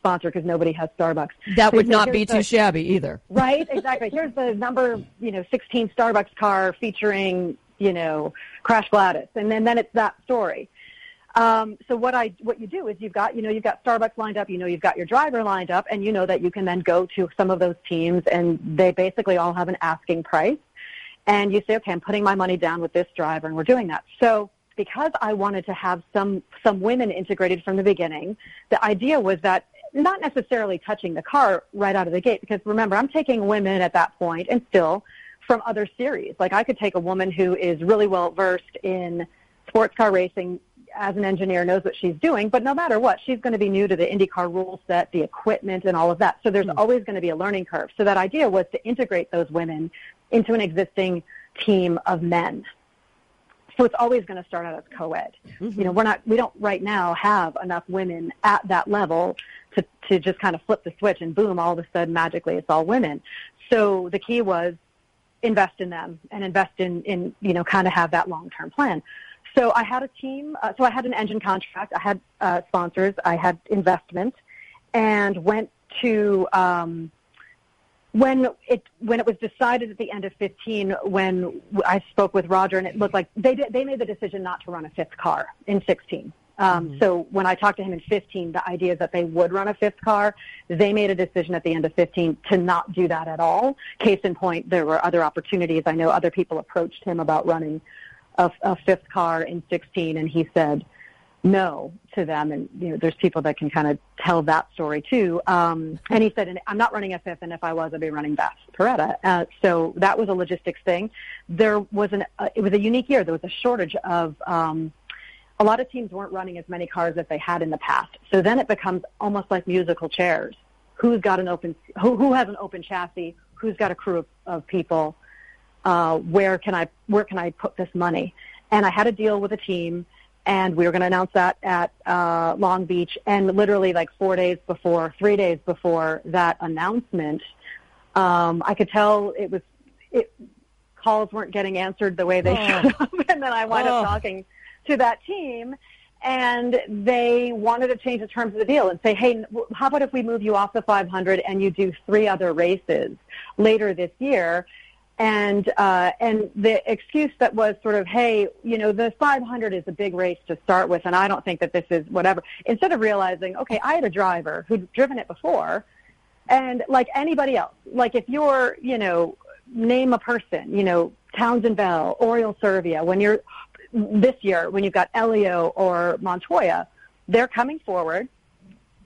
sponsor because nobody has starbucks. That would not be the, too shabby either. Right exactly. Here's the number you know 16 starbucks car featuring you know crash gladys. And then then it's that story um, so what I what you do is you've got you know you've got Starbucks lined up, you know you've got your driver lined up, and you know that you can then go to some of those teams, and they basically all have an asking price, and you say, okay, I'm putting my money down with this driver, and we're doing that. So because I wanted to have some some women integrated from the beginning, the idea was that not necessarily touching the car right out of the gate, because remember I'm taking women at that point and still from other series. Like I could take a woman who is really well versed in sports car racing as an engineer knows what she's doing, but no matter what, she's going to be new to the IndyCar rule set, the equipment, and all of that. So there's mm-hmm. always going to be a learning curve. So that idea was to integrate those women into an existing team of men. So it's always going to start out as co-ed. Mm-hmm. You know, we're not, we don't right now have enough women at that level to, to just kind of flip the switch and boom, all of a sudden magically it's all women. So the key was invest in them and invest in, in you know, kind of have that long-term plan. So I had a team. Uh, so I had an engine contract. I had uh, sponsors. I had investment, and went to um, when it when it was decided at the end of 15. When I spoke with Roger, and it looked like they did, they made the decision not to run a fifth car in 16. Um, mm-hmm. So when I talked to him in 15, the idea is that they would run a fifth car. They made a decision at the end of 15 to not do that at all. Case in point, there were other opportunities. I know other people approached him about running a, a fifth car in 16, and he said, no to them, and you know, there's people that can kind of tell that story too. Um, and he said, "I'm not running a fifth, and if I was, I'd be running Beth Paretta. Uh, so that was a logistics thing. There was an uh, it was a unique year. There was a shortage of um, a lot of teams weren't running as many cars as they had in the past. So then it becomes almost like musical chairs. Who's got an open? Who, who has an open chassis? Who's got a crew of, of people? Uh, where can I where can I put this money? And I had a deal with a team and we were going to announce that at uh, Long Beach. And literally, like four days before, three days before that announcement, um, I could tell it was it calls weren't getting answered the way they Oh. should have, and then I wound Oh. up talking to that team. And they wanted to change the terms of the deal and say, hey, how about if we move you off the 500 and you do three other races later this year? And uh, and the excuse that was sort of, hey, you know, the 500 is a big race to start with, and I don't think that this is whatever. Instead of realizing, okay, I had a driver who'd driven it before, and like anybody else, like if you're, you know, name a person, you know, Townsend Bell, Oriol Servia, when you're this year when you've got Helio or Montoya, they're coming forward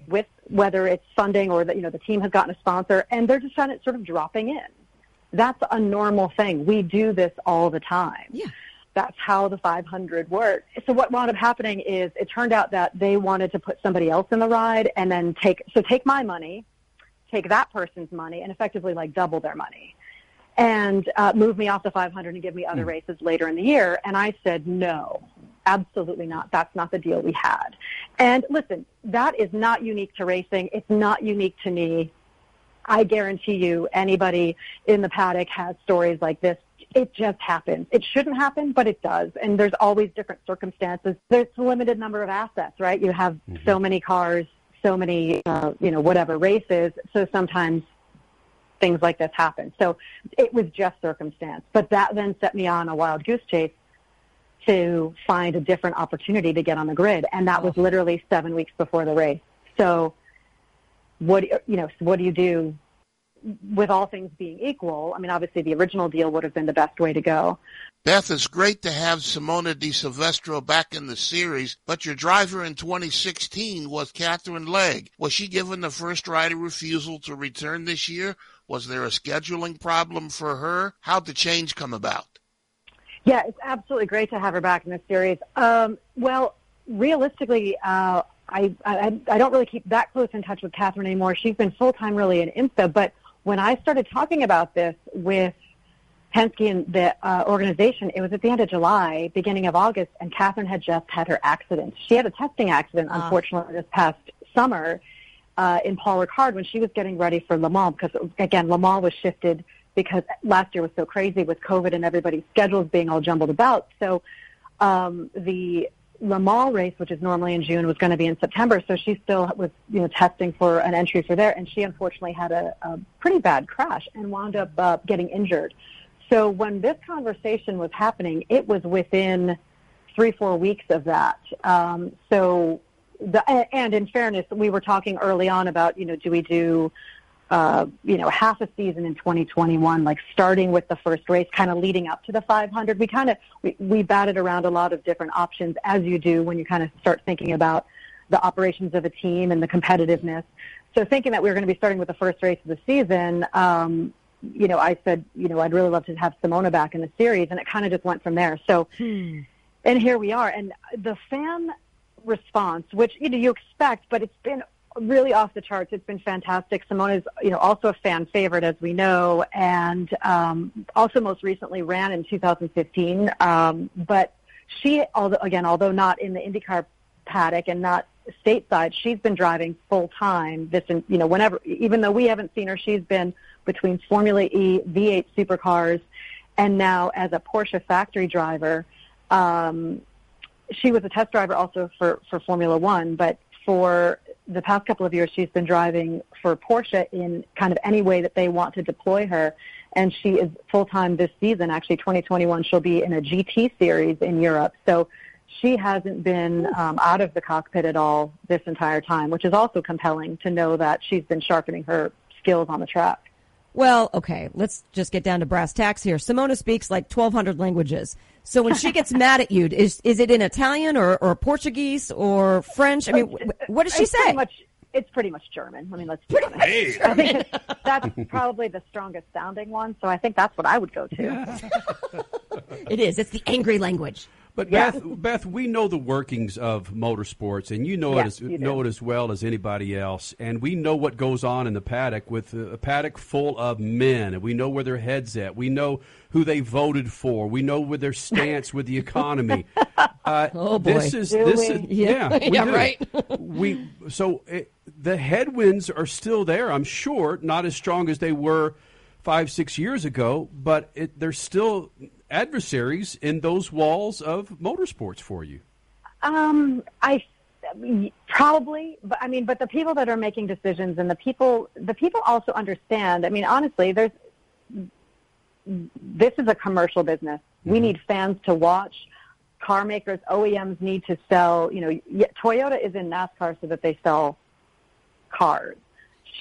with whether it's funding or that you know the team has gotten a sponsor, and they're just kind of sort of dropping in that's a normal thing. We do this all the time. Yeah. That's how the 500 works. So what wound up happening is it turned out that they wanted to put somebody else in the ride and then take, so take my money, take that person's money and effectively like double their money and uh, move me off the 500 and give me other races later in the year. And I said, no, absolutely not. That's not the deal we had. And listen, that is not unique to racing. It's not unique to me. I guarantee you anybody in the paddock has stories like this. It just happens. It shouldn't happen, but it does. And there's always different circumstances. There's a limited number of assets, right? You have so many cars, so many, uh, you know, whatever races. So sometimes things like this happen. So it was just circumstance. But that then set me on a wild goose chase to find a different opportunity to get on the grid. And that was literally seven weeks before the race. So what, you know, what do you do with all things being equal? I mean, obviously the original deal would have been the best way to go. Beth, it's great to have Simona de Silvestro back in the series, but your driver in 2016 was Katherine Legge. Was she given the first rider refusal to return this year? Was there a scheduling problem for her? How'd the change come about? Yeah, it's absolutely great to have her back in the series. Um, well, realistically, uh, I, I I don't really keep that close in touch with Katherine anymore. She's been full time really in IMSA, but when I started talking about this with Penske and the uh, organization, it was at the end of July, beginning of August, and Katherine had just had her accident. She had a testing accident, Ah. unfortunately, this past summer uh, in Paul Ricard when she was getting ready for Le Mans because, again, Le Mans was shifted because last year was so crazy with COVID and everybody's schedules being all jumbled about. So um, the Le Mans race, which is normally in June, was going to be in September. So she still was, you know, testing for an entry for there, and she unfortunately had a, a pretty bad crash and wound up uh, getting injured. So when this conversation was happening, it was within three, four weeks of that. Um, so, the, and in fairness, we were talking early on about, you know, do we do, uh, you know, half a season in 2021, like starting with the first race, kind of leading up to the 500. We kind of we, we batted around a lot of different options, as you do when you kind of start thinking about the operations of a team and the competitiveness. So thinking that we were going to be starting with the first race of the season, um, you know, I said, you know, I'd really love to have Simona back in the series, and it kind of just went from there. So, and here we are, and the fan response, which you know you expect, but it's been really off the charts. It's been fantastic. Simona's, you know, also a fan favorite, as we know, and um, also most recently ran in 2015. Um, but she, although again, although not in the IndyCar paddock and not stateside, she's been driving full time. This, in, you know, whenever, even though we haven't seen her, she's been between Formula E, V8 supercars, and now as a Porsche factory driver. Um, she was a test driver also for, for Formula One, but for the past couple of years, she's been driving for Porsche in kind of any way that they want to deploy her. And she is full time this season. Actually, 2021, she'll be in a GT series in Europe. So she hasn't been um, out of the cockpit at all this entire time, which is also compelling to know that she's been sharpening her skills on the track. Well, okay, let's just get down to brass tacks here. Simona speaks like 1,200 languages. So when she gets mad at you, is is it in Italian or, or Portuguese or French? I mean, what does she It's pretty say? much- it's pretty much German. I mean, let's be honest. I think that's probably the strongest sounding one. So I think that's what I would go to. It is. It's the angry language. But Yeah. Beth, Beth, we know the workings of motorsports, and you know Yes, it as you know it as well as anybody else. And we know what goes on in the paddock with a paddock full of men, and we know where their heads at. We know who they voted for. We know where their stance with the economy. Uh, Oh, boy. This is Do this we? is Yeah. yeah, we Yeah, do. right. we so it, the headwinds are still there. I'm sure not as strong as they were five six years ago, but it, there's still adversaries in those walls of motorsports for you. Um, I probably, but I mean, but the people that are making decisions and the people, the people also understand. I mean, honestly, there's this is a commercial business. We need fans to watch. Car makers, OEMs need to sell. You know, Toyota is in NASCAR so that they sell cars.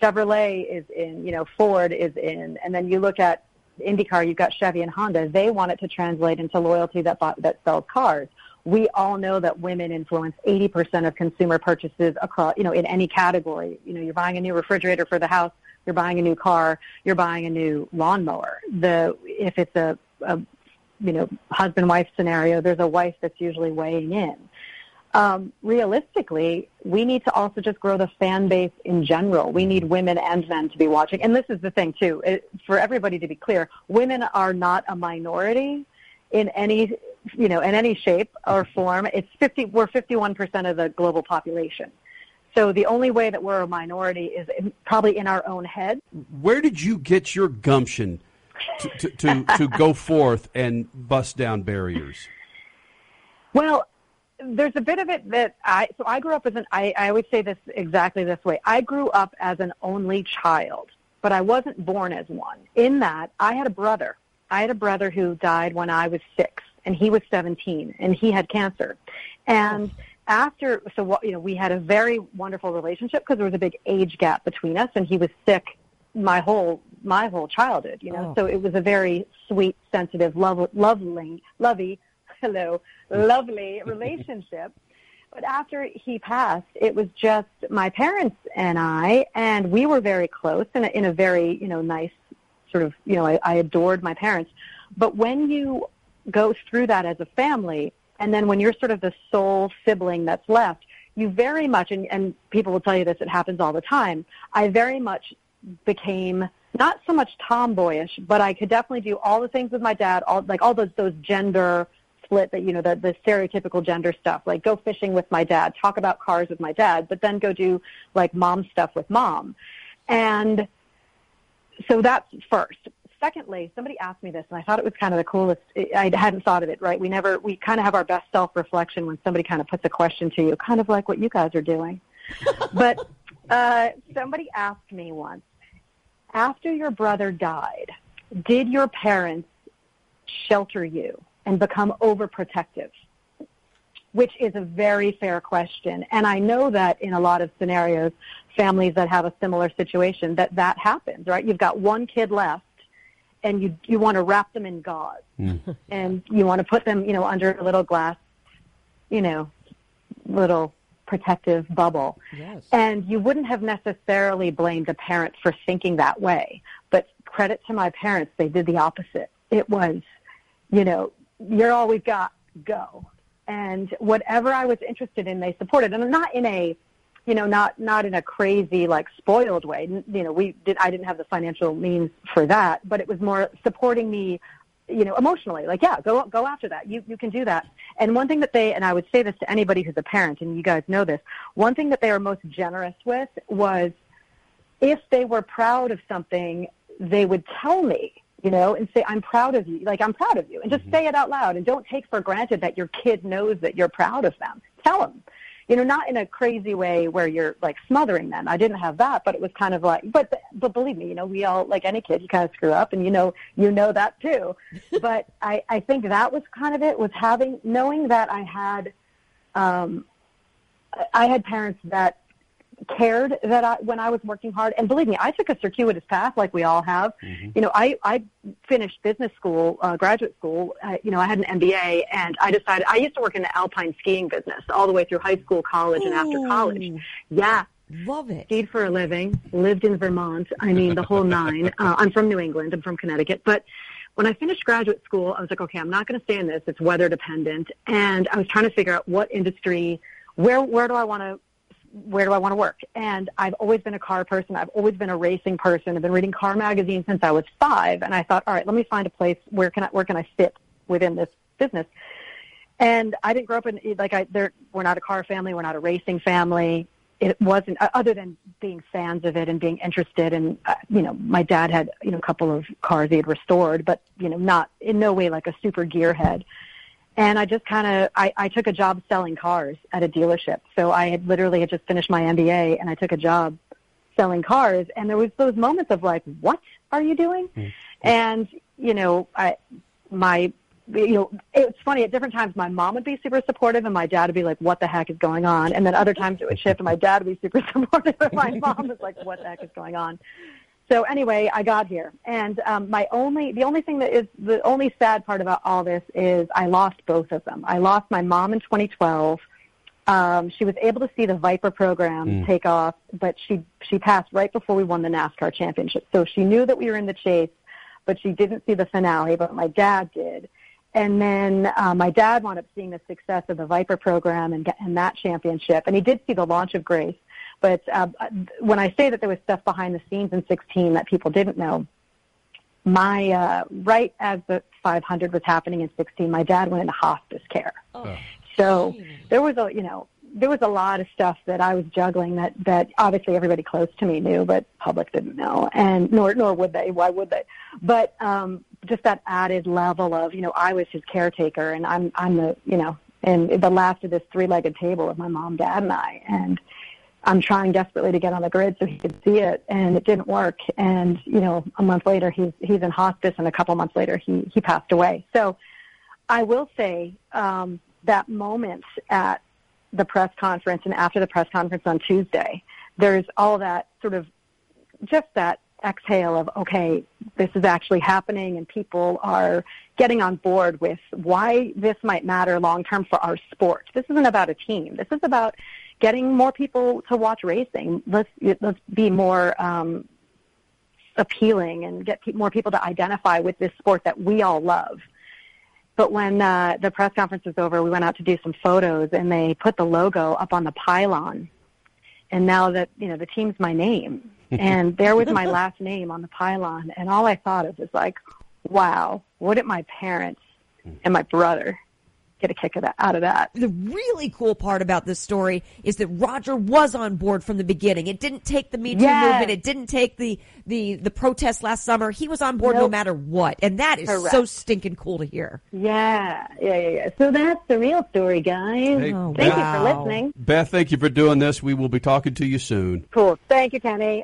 Chevrolet is in. You know, Ford is in. And then you look at IndyCar, you've got Chevy and Honda. They want it to translate into loyalty that bought, that sells cars. We all know that women influence 80% of consumer purchases across, you know, in any category. You know, you're buying a new refrigerator for the house, you're buying a new car, you're buying a new lawnmower. The if it's a, a you know husband wife scenario, there's a wife that's usually weighing in. Um, realistically, we need to also just grow the fan base in general. We need women and men to be watching. And this is the thing too, it, for everybody to be clear, women are not a minority in any, you know, in any shape or form. It's 50, we're 51% of the global population. So the only way that we're a minority is in, probably in our own head. Where did you get your gumption to, to, to, to go forth and bust down barriers? Well, there's a bit of it that I so I grew up as an I, I always say this exactly this way. I grew up as an only child, but I wasn't born as one. In that I had a brother. I had a brother who died when I was six and he was seventeen and he had cancer. And after so what you know, we had a very wonderful relationship because there was a big age gap between us and he was sick my whole my whole childhood, you know. Oh. So it was a very sweet, sensitive, love, lovely, lovey, hello, lovely relationship. But after he passed, it was just my parents and I, and we were very close in a, in a very, you know, nice sort of, you know, I, I adored my parents. But when you go through that as a family, and then when you're sort of the sole sibling that's left, you very much, and, and people will tell you this, it happens all the time, I very much became not so much tomboyish, but I could definitely do all the things with my dad, all like all those those gender split that you know the the stereotypical gender stuff, like go fishing with my dad, talk about cars with my dad, but then go do like mom stuff with mom, and so that's first. Secondly, somebody asked me this, and I thought it was kind of the coolest. I hadn't thought of it, right? We never, we kind of have our best self-reflection when somebody kind of puts a question to you, kind of like what you guys are doing. but uh, somebody asked me once, after your brother died, did your parents shelter you and become overprotective? Which is a very fair question. And I know that in a lot of scenarios, families that have a similar situation, that that happens, right? You've got one kid left and you, you want to wrap them in gauze hmm. and you want to put them, you know, under a little glass, you know, little protective bubble. Yes. And you wouldn't have necessarily blamed a parent for thinking that way. But credit to my parents, they did the opposite. It was, you know, you're all we've got, go. And whatever I was interested in, they supported. And not in a, you know, not not in a crazy like spoiled way. You know, we did. I didn't have the financial means for that, but it was more supporting me, you know, emotionally. Like, yeah, go go after that. You you can do that. And one thing that they and I would say this to anybody who's a parent, and you guys know this. One thing that they were most generous with was if they were proud of something, they would tell me, you know, and say, I'm proud of you. Like, I'm proud of you. And just say it out loud and don't take for granted that your kid knows that you're proud of them. Tell them. You know, not in a crazy way where you're like smothering them. I didn't have that, but it was kind of like, but, but believe me, you know, we all, like any kid, you kind of screw up and you know, you know that too. but I, I think that was kind of it was having, knowing that I had, um, I had parents that cared that I, when I was working hard, and believe me, I took a circuitous path like we all have. Mm-hmm. You know, I, I finished business school, uh, graduate school. Uh, you know, I had an MBA, and I decided I used to work in the alpine skiing business all the way through high school, college, and after college. Yeah. Love it. Skied for a living, lived in Vermont. I mean, the whole nine. Uh, I'm from New England. I'm from Connecticut. But when I finished graduate school, I was like, okay, I'm not going to stay in this. It's weather dependent. And I was trying to figure out what industry, where, where do I want to where do I want to work? And I've always been a car person. I've always been a racing person. I've been reading car magazines since I was five. And I thought, all right, let me find a place where can I, where can I fit within this business? And I didn't grow up in, like I, there, we're not a car family. We're not a racing family. It wasn't, uh, other than being fans of it and being interested. And, uh, you know, my dad had, you know, a couple of cars he had restored, but, you know, not in no way like a super gearhead and I just kind of I, I took a job selling cars at a dealership. So I had literally had just finished my MBA, and I took a job selling cars. And there was those moments of like, what are you doing? Hmm. And you know, I my you know it's funny at different times my mom would be super supportive and my dad would be like what the heck is going on and then other times it would shift and my dad would be super supportive and my mom was like what the heck is going on so anyway, I got here, and um, my only the only thing that is the only sad part about all this is I lost both of them. I lost my mom in 2012. Um, she was able to see the Viper program Mm. take off, but she she passed right before we won the NASCAR championship. So she knew that we were in the chase, but she didn't see the finale. But my dad did. And then uh, my dad wound up seeing the success of the Viper program and, get- and that championship, and he did see the launch of Grace. But uh, when I say that there was stuff behind the scenes in 16 that people didn't know, my uh, right as the 500 was happening in 16, my dad went into hospice care. Oh. So there was a you know there was a lot of stuff that I was juggling that that obviously everybody close to me knew, but public didn't know, and nor nor would they. Why would they? But um, just that added level of you know I was his caretaker, and I'm I'm the you know and the last of this three-legged table of my mom, dad, and I, and I'm trying desperately to get on the grid so he could see it, and it didn't work. And you know, a month later, he's he's in hospice, and a couple months later, he he passed away. So, I will say um, that moment at the press conference and after the press conference on Tuesday, there's all that sort of just that exhale of okay, this is actually happening, and people are getting on board with why this might matter long term for our sport. This isn't about a team. This is about getting more people to watch racing. Let's let's be more um, appealing and get pe- more people to identify with this sport that we all love. But when uh, the press conference was over, we went out to do some photos, and they put the logo up on the pylon. And now that you know the team's my name, and there was my last name on the pylon, and all I thought of was like, "Wow, wouldn't my parents and my brother get a kick of that, out of that?" The really cool part about this story is that Roger was on board from the beginning. It didn't take the Me Too Yes. movement. It didn't take the, the, the protest last summer. He was on board no matter what. And that is Correct. so stinking cool to hear. Yeah, yeah, yeah, yeah. So that's the real story, guys. Hey, Thank Beth. you for listening. Beth, thank you for doing this. We will be talking to you soon. Cool. Thank you, Kenny.